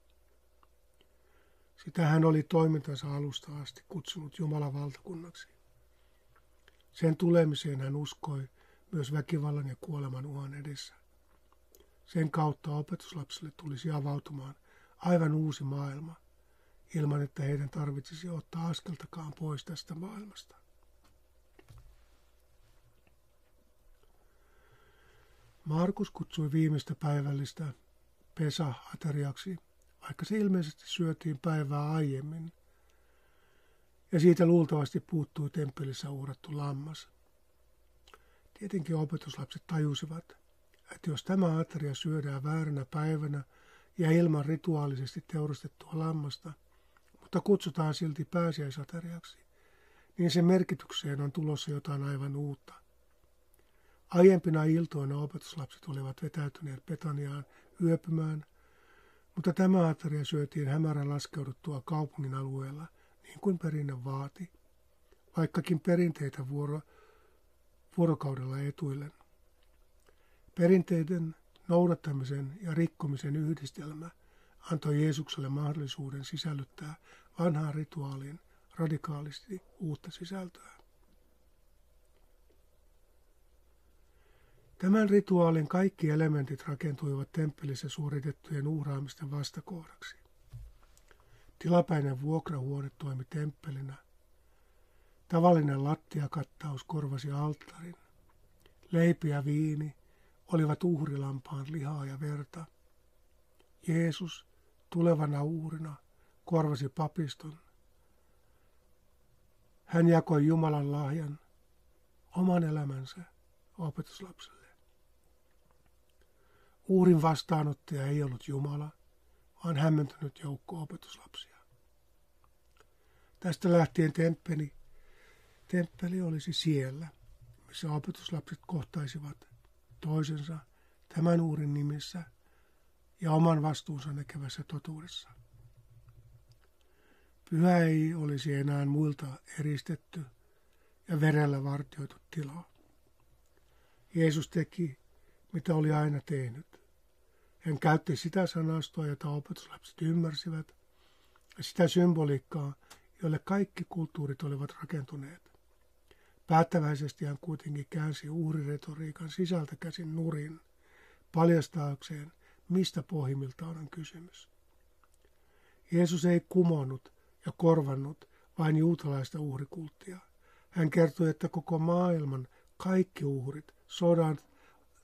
Sitä hän oli toimintansa alusta asti kutsunut Jumalan valtakunnaksi. Sen tulemiseen hän uskoi myös väkivallan ja kuoleman uhan edessä. Sen kautta opetuslapsille tulisi avautumaan aivan uusi maailma, ilman että heidän tarvitsisi ottaa askeltakaan pois tästä maailmasta. Markus kutsui viimeistä päivällistä Pesa-ateriaksi, vaikka se ilmeisesti syötiin päivää aiemmin, ja siitä luultavasti puuttui temppelissä uhrattu lammas. Tietenkin opetuslapset tajusivat, että jos tämä ateria syödään vääränä päivänä ja ilman rituaalisesti teurastettua lammasta, mutta kutsutaan silti pääsiäisateriaksi, niin sen merkitykseen on tulossa jotain aivan uutta – Aiempina iltoina opetuslapset olivat vetäytyneet Betaniaan yöpymään, mutta tämä ateria syötiin hämärän laskeuduttua kaupungin alueella, niin kuin perinne vaati, vaikkakin perinteitä vuoro, vuorokaudella etuillen. Perinteiden noudattamisen ja rikkomisen yhdistelmä antoi Jeesukselle mahdollisuuden sisällyttää vanhaan rituaaliin radikaalisti uutta sisältöä. Tämän rituaalin kaikki elementit rakentuivat temppelissä suoritettujen uhraamisten vastakohdaksi. Tilapäinen vuokrahuone toimi temppelinä. Tavallinen lattiakattaus korvasi alttarin. Leipi ja viini olivat uhrilampaan lihaa ja verta. Jeesus tulevana uhrina korvasi papiston. Hän jakoi Jumalan lahjan, oman elämänsä opetuslapselle. Uurin vastaanottaja ei ollut Jumala, vaan hämmentynyt joukko opetuslapsia. Tästä lähtien temppeli, temppeli olisi siellä, missä opetuslapset kohtaisivat toisensa tämän uurin nimissä ja oman vastuunsa näkevässä totuudessa. Pyhä ei olisi enää muilta eristetty ja verellä vartioitu tilaa. Jeesus teki, mitä oli aina tehnyt. Hän käytti sitä sanastoa, jota opetuslapset ymmärsivät, ja sitä symboliikkaa, jolle kaikki kulttuurit olivat rakentuneet. Päättäväisesti hän kuitenkin käänsi uhriretoriikan sisältä käsin nurin, paljastaakseen, mistä pohjimmiltaan on kysymys. Jeesus ei kumonnut ja korvannut vain juutalaista uhrikulttia. Hän kertoi, että koko maailman kaikki uhrit, sodat,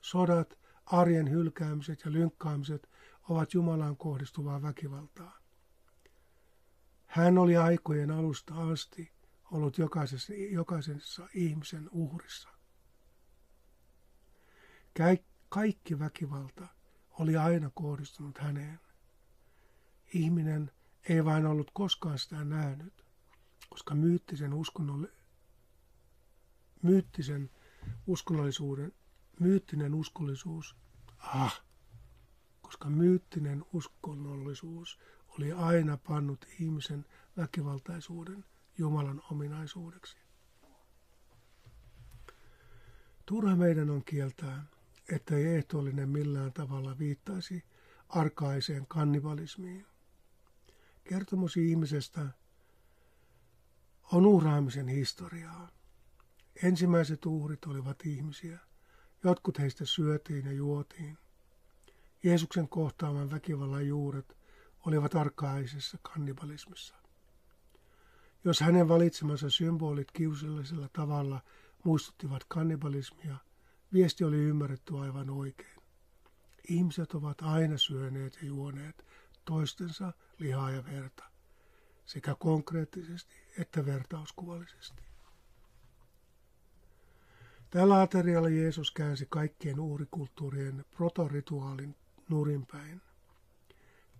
sodat arjen hylkäämiset ja lynkkaamiset ovat Jumalaan kohdistuvaa väkivaltaa. Hän oli aikojen alusta asti ollut jokaisessa, jokaisessa ihmisen uhrissa. Kaikki väkivalta oli aina kohdistunut häneen. Ihminen ei vain ollut koskaan sitä nähnyt, koska myyttisen, uskonnoll... myyttisen uskonnollisuuden myyttinen uskollisuus, ah, koska myyttinen uskonnollisuus oli aina pannut ihmisen väkivaltaisuuden Jumalan ominaisuudeksi. Turha meidän on kieltää, että ei ehtoollinen millään tavalla viittaisi arkaiseen kannibalismiin. Kertomus ihmisestä on uhraamisen historiaa. Ensimmäiset uhrit olivat ihmisiä – Jotkut heistä syötiin ja juotiin. Jeesuksen kohtaaman väkivallan juuret olivat arkaisessa kannibalismissa. Jos hänen valitsemansa symbolit kiusallisella tavalla muistuttivat kannibalismia, viesti oli ymmärretty aivan oikein. Ihmiset ovat aina syöneet ja juoneet toistensa lihaa ja verta, sekä konkreettisesti että vertauskuvallisesti. Tällä aterialla Jeesus käänsi kaikkien uhrikulttuurien protorituaalin nurinpäin.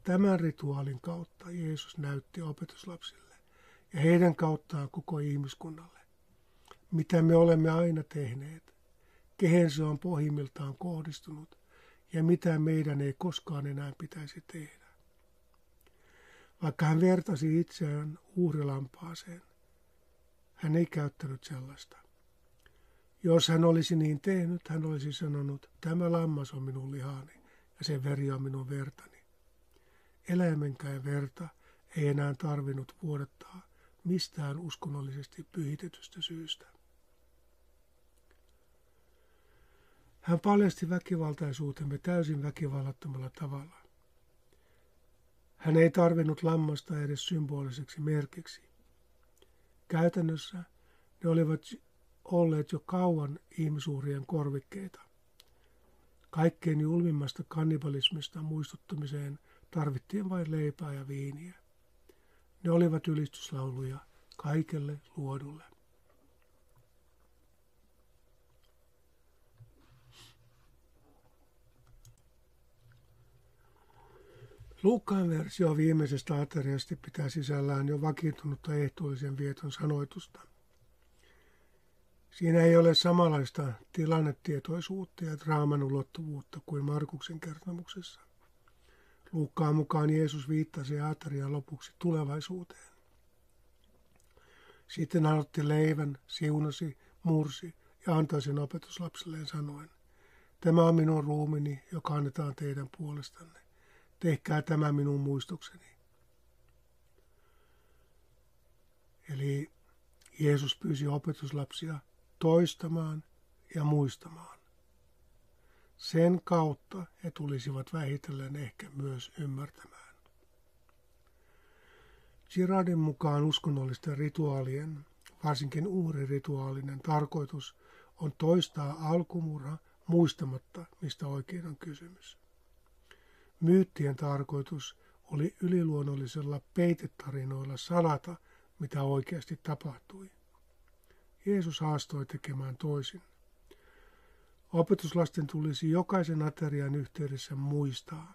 Tämän rituaalin kautta Jeesus näytti opetuslapsille ja heidän kauttaan koko ihmiskunnalle, mitä me olemme aina tehneet, kehen se on pohjimmiltaan kohdistunut ja mitä meidän ei koskaan enää pitäisi tehdä. Vaikka hän vertasi itseään uhrilampaaseen, hän ei käyttänyt sellaista. Jos hän olisi niin tehnyt, hän olisi sanonut, tämä lammas on minun lihani ja sen veri on minun vertani. Eläimenkään verta ei enää tarvinnut vuodattaa mistään uskonnollisesti pyhitetystä syystä. Hän paljasti väkivaltaisuutemme täysin väkivallattomalla tavalla. Hän ei tarvinnut lammasta edes symboliseksi merkiksi. Käytännössä ne olivat olleet jo kauan ihmisuurien korvikkeita. Kaikkein julmimmasta kannibalismista muistuttamiseen tarvittiin vain leipää ja viiniä. Ne olivat ylistyslauluja kaikelle luodulle. Luukkaan versio viimeisestä ateriasta pitää sisällään jo vakiintunutta ehtoollisen vieton sanoitusta. Siinä ei ole samanlaista tilannetietoisuutta ja draaman ulottuvuutta kuin Markuksen kertomuksessa. Luukkaan mukaan Jeesus viittasi aterian lopuksi tulevaisuuteen. Sitten hän otti leivän, siunasi, mursi ja antoi sen opetuslapsilleen sanoen, Tämä on minun ruumini, joka annetaan teidän puolestanne tehkää tämä minun muistokseni. Eli Jeesus pyysi opetuslapsia toistamaan ja muistamaan. Sen kautta he tulisivat vähitellen ehkä myös ymmärtämään. Girardin mukaan uskonnollisten rituaalien, varsinkin uhrirituaalinen tarkoitus on toistaa alkumurha muistamatta, mistä oikein on kysymys. Myyttien tarkoitus oli yliluonnollisella peitetarinoilla salata, mitä oikeasti tapahtui. Jeesus haastoi tekemään toisin. Opetuslasten tulisi jokaisen aterian yhteydessä muistaa,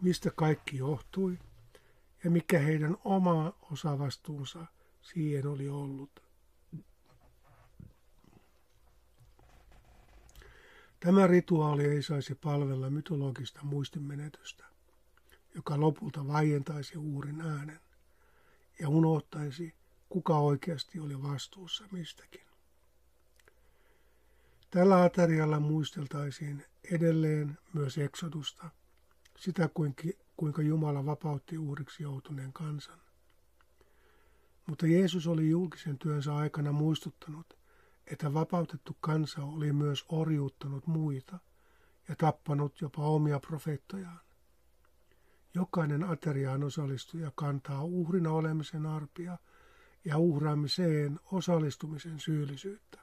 mistä kaikki johtui ja mikä heidän oma osavastuunsa siihen oli ollut. Tämä rituaali ei saisi palvella mytologista muistimenetystä, joka lopulta vaientaisi uurin äänen ja unohtaisi, kuka oikeasti oli vastuussa mistäkin. Tällä aterialla muisteltaisiin edelleen myös eksodusta, sitä kuinka Jumala vapautti uhriksi joutuneen kansan. Mutta Jeesus oli julkisen työnsä aikana muistuttanut, että vapautettu kansa oli myös orjuuttanut muita ja tappanut jopa omia profeettojaan. Jokainen ateriaan osallistuja kantaa uhrina olemisen arpia ja uhraamiseen osallistumisen syyllisyyttä.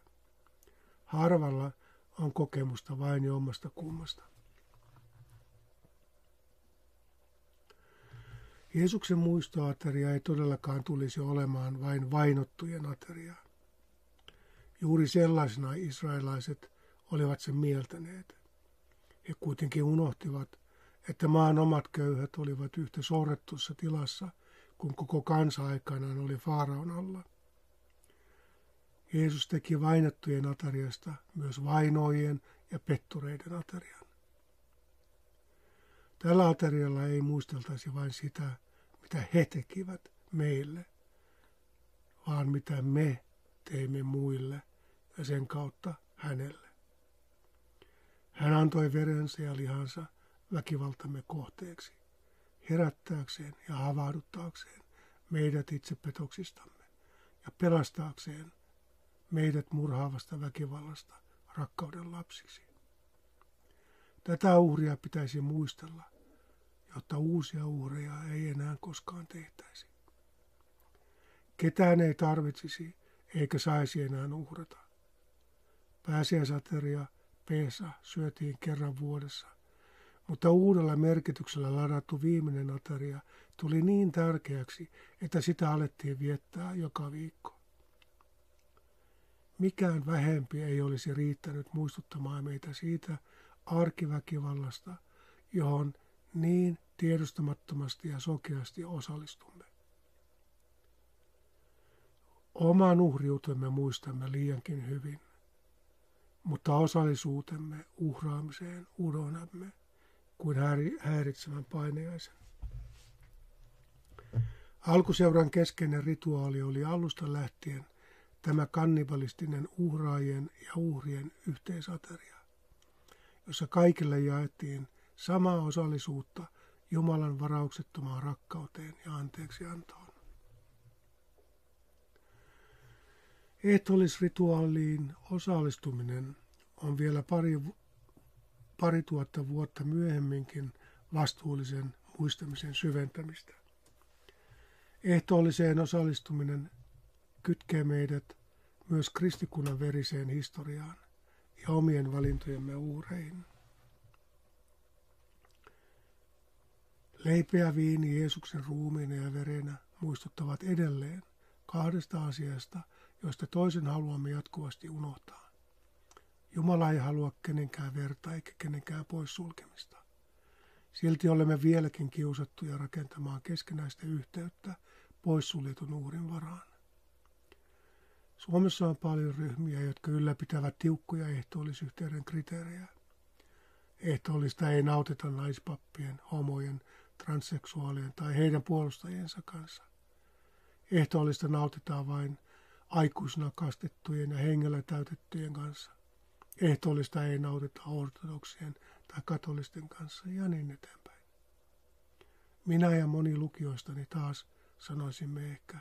Harvalla on kokemusta vain jommasta kummasta. Jeesuksen muistoateria ei todellakaan tulisi olemaan vain vainottujen ateriaa. Juuri sellaisena israelaiset olivat sen mieltäneet. He kuitenkin unohtivat, että maan omat köyhät olivat yhtä sorrettussa tilassa, kun koko kansa aikanaan oli Faaraon alla. Jeesus teki vainottujen atariasta myös vainoijien ja pettureiden atarian. Tällä aterialla ei muisteltaisi vain sitä, mitä he tekivät meille, vaan mitä me teimme muille ja sen kautta hänelle. Hän antoi verensä ja lihansa väkivaltamme kohteeksi, herättääkseen ja havahduttaakseen meidät itsepetoksistamme ja pelastaakseen meidät murhaavasta väkivallasta rakkauden lapsiksi. Tätä uhria pitäisi muistella, jotta uusia uhreja ei enää koskaan tehtäisi. Ketään ei tarvitsisi eikä saisi enää uhrata. Pääsiäisateria Peesa syötiin kerran vuodessa, mutta uudella merkityksellä ladattu viimeinen ateria tuli niin tärkeäksi, että sitä alettiin viettää joka viikko. Mikään vähempi ei olisi riittänyt muistuttamaan meitä siitä arkiväkivallasta, johon niin tiedostamattomasti ja sokeasti osallistumme. Oman uhriutemme muistamme liiankin hyvin, mutta osallisuutemme uhraamiseen unohdamme kuin häiritsevän painajaisen. Alkuseuran keskeinen rituaali oli alusta lähtien tämä kannibalistinen uhraajien ja uhrien yhteisateria, jossa kaikille jaettiin samaa osallisuutta Jumalan varauksettomaan rakkauteen ja anteeksiantoon. Ehtoollisrituaaliin osallistuminen on vielä pari, pari tuhatta vuotta myöhemminkin vastuullisen muistamisen syventämistä. Ehtoolliseen osallistuminen kytkee meidät myös kristikunnan veriseen historiaan ja omien valintojemme uureihin. Leipeä viini Jeesuksen ruumiina ja verenä muistuttavat edelleen kahdesta asiasta, joista toisen haluamme jatkuvasti unohtaa. Jumala ei halua kenenkään verta eikä kenenkään poissulkemista. Silti olemme vieläkin kiusattuja rakentamaan keskenäistä yhteyttä poissuljetun uhrin varaan. Suomessa on paljon ryhmiä, jotka ylläpitävät tiukkoja ehtoollisyhteyden kriteerejä. Ehtoollista ei nautita naispappien, homojen, transseksuaalien tai heidän puolustajiensa kanssa. Ehtoollista nautitaan vain aikuisena kastettujen ja hengellä täytettyjen kanssa. Ehtoollista ei nautita ortodoksien tai katolisten kanssa ja niin eteenpäin. Minä ja moni lukijoistani taas sanoisimme ehkä,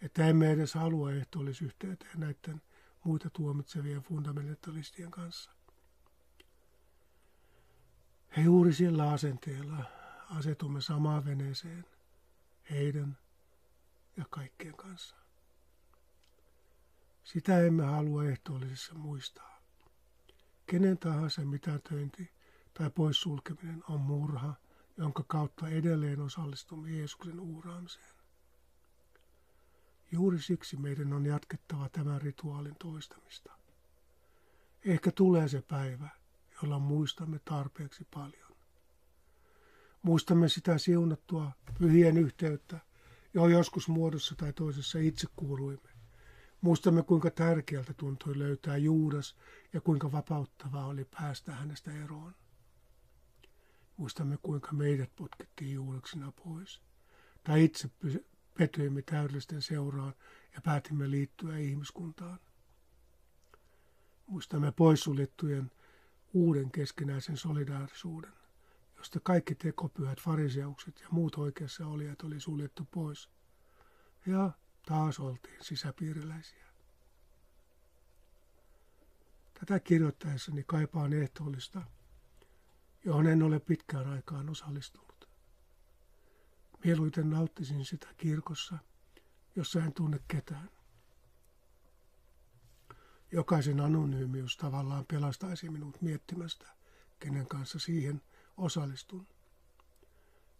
että emme edes halua ehtoollisyhteyteen näiden muita tuomitsevien fundamentalistien kanssa. He juuri sillä asenteella asetumme samaan veneeseen heidän ja kaikkien kanssa. Sitä emme halua ehtoollisessa muistaa. Kenen tahansa mitätöinti tai poissulkeminen on murha, jonka kautta edelleen osallistumme Jeesuksen uuraamiseen. Juuri siksi meidän on jatkettava tämän rituaalin toistamista. Ehkä tulee se päivä, jolla muistamme tarpeeksi paljon. Muistamme sitä siunattua pyhien yhteyttä, johon joskus muodossa tai toisessa itse kuuluimme. Muistamme, kuinka tärkeältä tuntui löytää Juudas ja kuinka vapauttavaa oli päästä hänestä eroon. Muistamme, kuinka meidät potkittiin juureksina pois. Tai itse petyimme täydellisten seuraan ja päätimme liittyä ihmiskuntaan. Muistamme poissuljettujen uuden keskinäisen solidaarisuuden, josta kaikki tekopyhät fariseukset ja muut oikeassa olijat oli suljettu pois. Ja taas oltiin sisäpiiriläisiä. Tätä kirjoittaessani kaipaan ehtoollista, johon en ole pitkään aikaan osallistunut. Mieluiten nauttisin sitä kirkossa, jossa en tunne ketään. Jokaisen anonyymius tavallaan pelastaisi minut miettimästä, kenen kanssa siihen osallistun.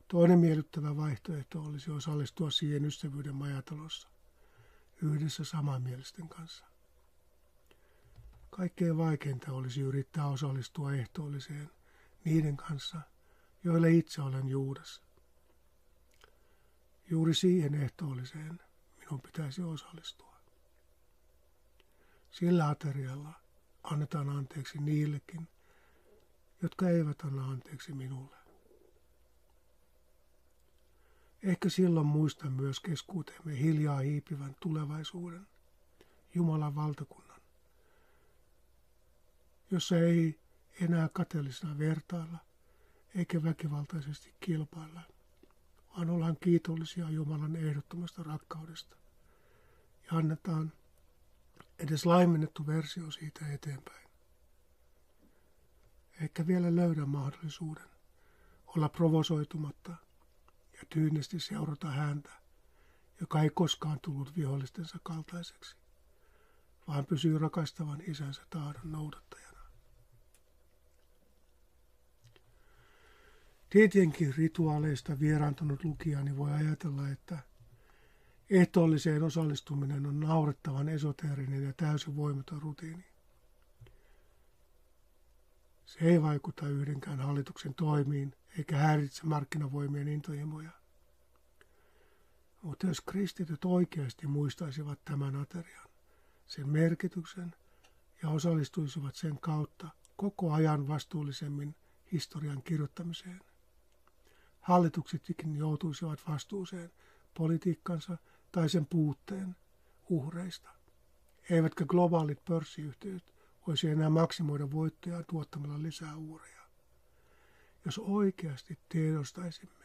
Toinen miellyttävä vaihtoehto olisi osallistua siihen ystävyyden majatalossa, yhdessä samanmielisten kanssa. Kaikkein vaikeinta olisi yrittää osallistua ehtoolliseen niiden kanssa, joille itse olen Juudas. Juuri siihen ehtoolliseen minun pitäisi osallistua. Sillä aterialla annetaan anteeksi niillekin, jotka eivät anna anteeksi minulle. Ehkä silloin muistan myös keskuutemme hiljaa hiipivän tulevaisuuden, Jumalan valtakunnan, jossa ei enää kateellisena vertailla eikä väkivaltaisesti kilpailla, vaan ollaan kiitollisia Jumalan ehdottomasta rakkaudesta ja annetaan edes laimennettu versio siitä eteenpäin. Ehkä vielä löydä mahdollisuuden olla provosoitumatta ja tyynesti seurata häntä, joka ei koskaan tullut vihollistensa kaltaiseksi, vaan pysyy rakastavan isänsä tahdon noudattajana. Tietenkin rituaaleista vieraantunut lukijani voi ajatella, että ehtoolliseen osallistuminen on naurettavan esoteerinen ja täysin voimaton rutiini. Se ei vaikuta yhdenkään hallituksen toimiin eikä häiritse markkinavoimien intohimoja. Mutta jos kristityt oikeasti muistaisivat tämän aterian, sen merkityksen ja osallistuisivat sen kautta koko ajan vastuullisemmin historian kirjoittamiseen, hallituksetkin joutuisivat vastuuseen politiikkansa tai sen puutteen uhreista. Eivätkä globaalit pörssiyhtiöt voisi enää maksimoida voittoja tuottamalla lisää uhreja. Jos oikeasti tiedostaisimme,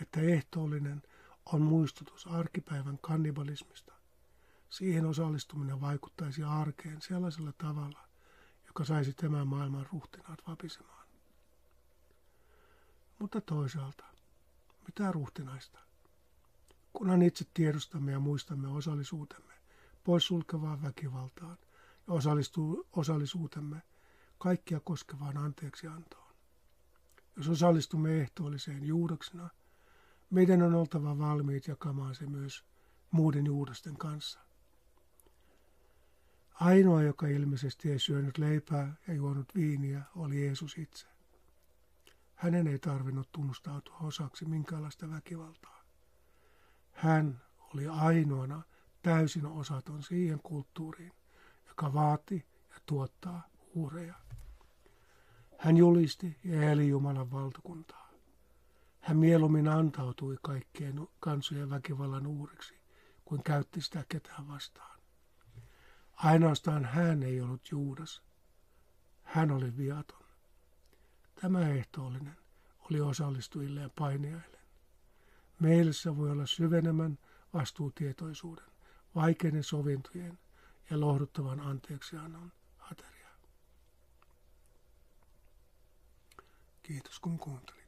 että ehtoollinen on muistutus arkipäivän kannibalismista, siihen osallistuminen vaikuttaisi arkeen sellaisella tavalla, joka saisi tämän maailman ruhtinaat vapisemaan. Mutta toisaalta, mitä ruhtinaista? Kunhan itse tiedostamme ja muistamme osallisuutemme poissulkevaan väkivaltaan osallistuu osallisuutemme kaikkia koskevaan anteeksiantoon. Jos osallistumme ehtoolliseen juudaksena, meidän on oltava valmiit jakamaan se myös muiden juudasten kanssa. Ainoa, joka ilmeisesti ei syönyt leipää ja juonut viiniä, oli Jeesus itse. Hänen ei tarvinnut tunnustautua osaksi minkäänlaista väkivaltaa. Hän oli ainoana täysin osaton siihen kulttuuriin, joka vaati ja tuottaa uhreja. Hän julisti ja eli Jumalan valtakuntaa. Hän mieluummin antautui kaikkien kansojen väkivallan uhriksi, kuin käytti sitä ketään vastaan. Ainoastaan hän ei ollut Juudas. Hän oli viaton. Tämä ehtoollinen oli osallistujilleen painiaille. Meille se voi olla syvenemän vastuutietoisuuden, vaikeiden sovintojen ja lohduttavan anteeksiannon ateria. Kiitos kun kuuntelit.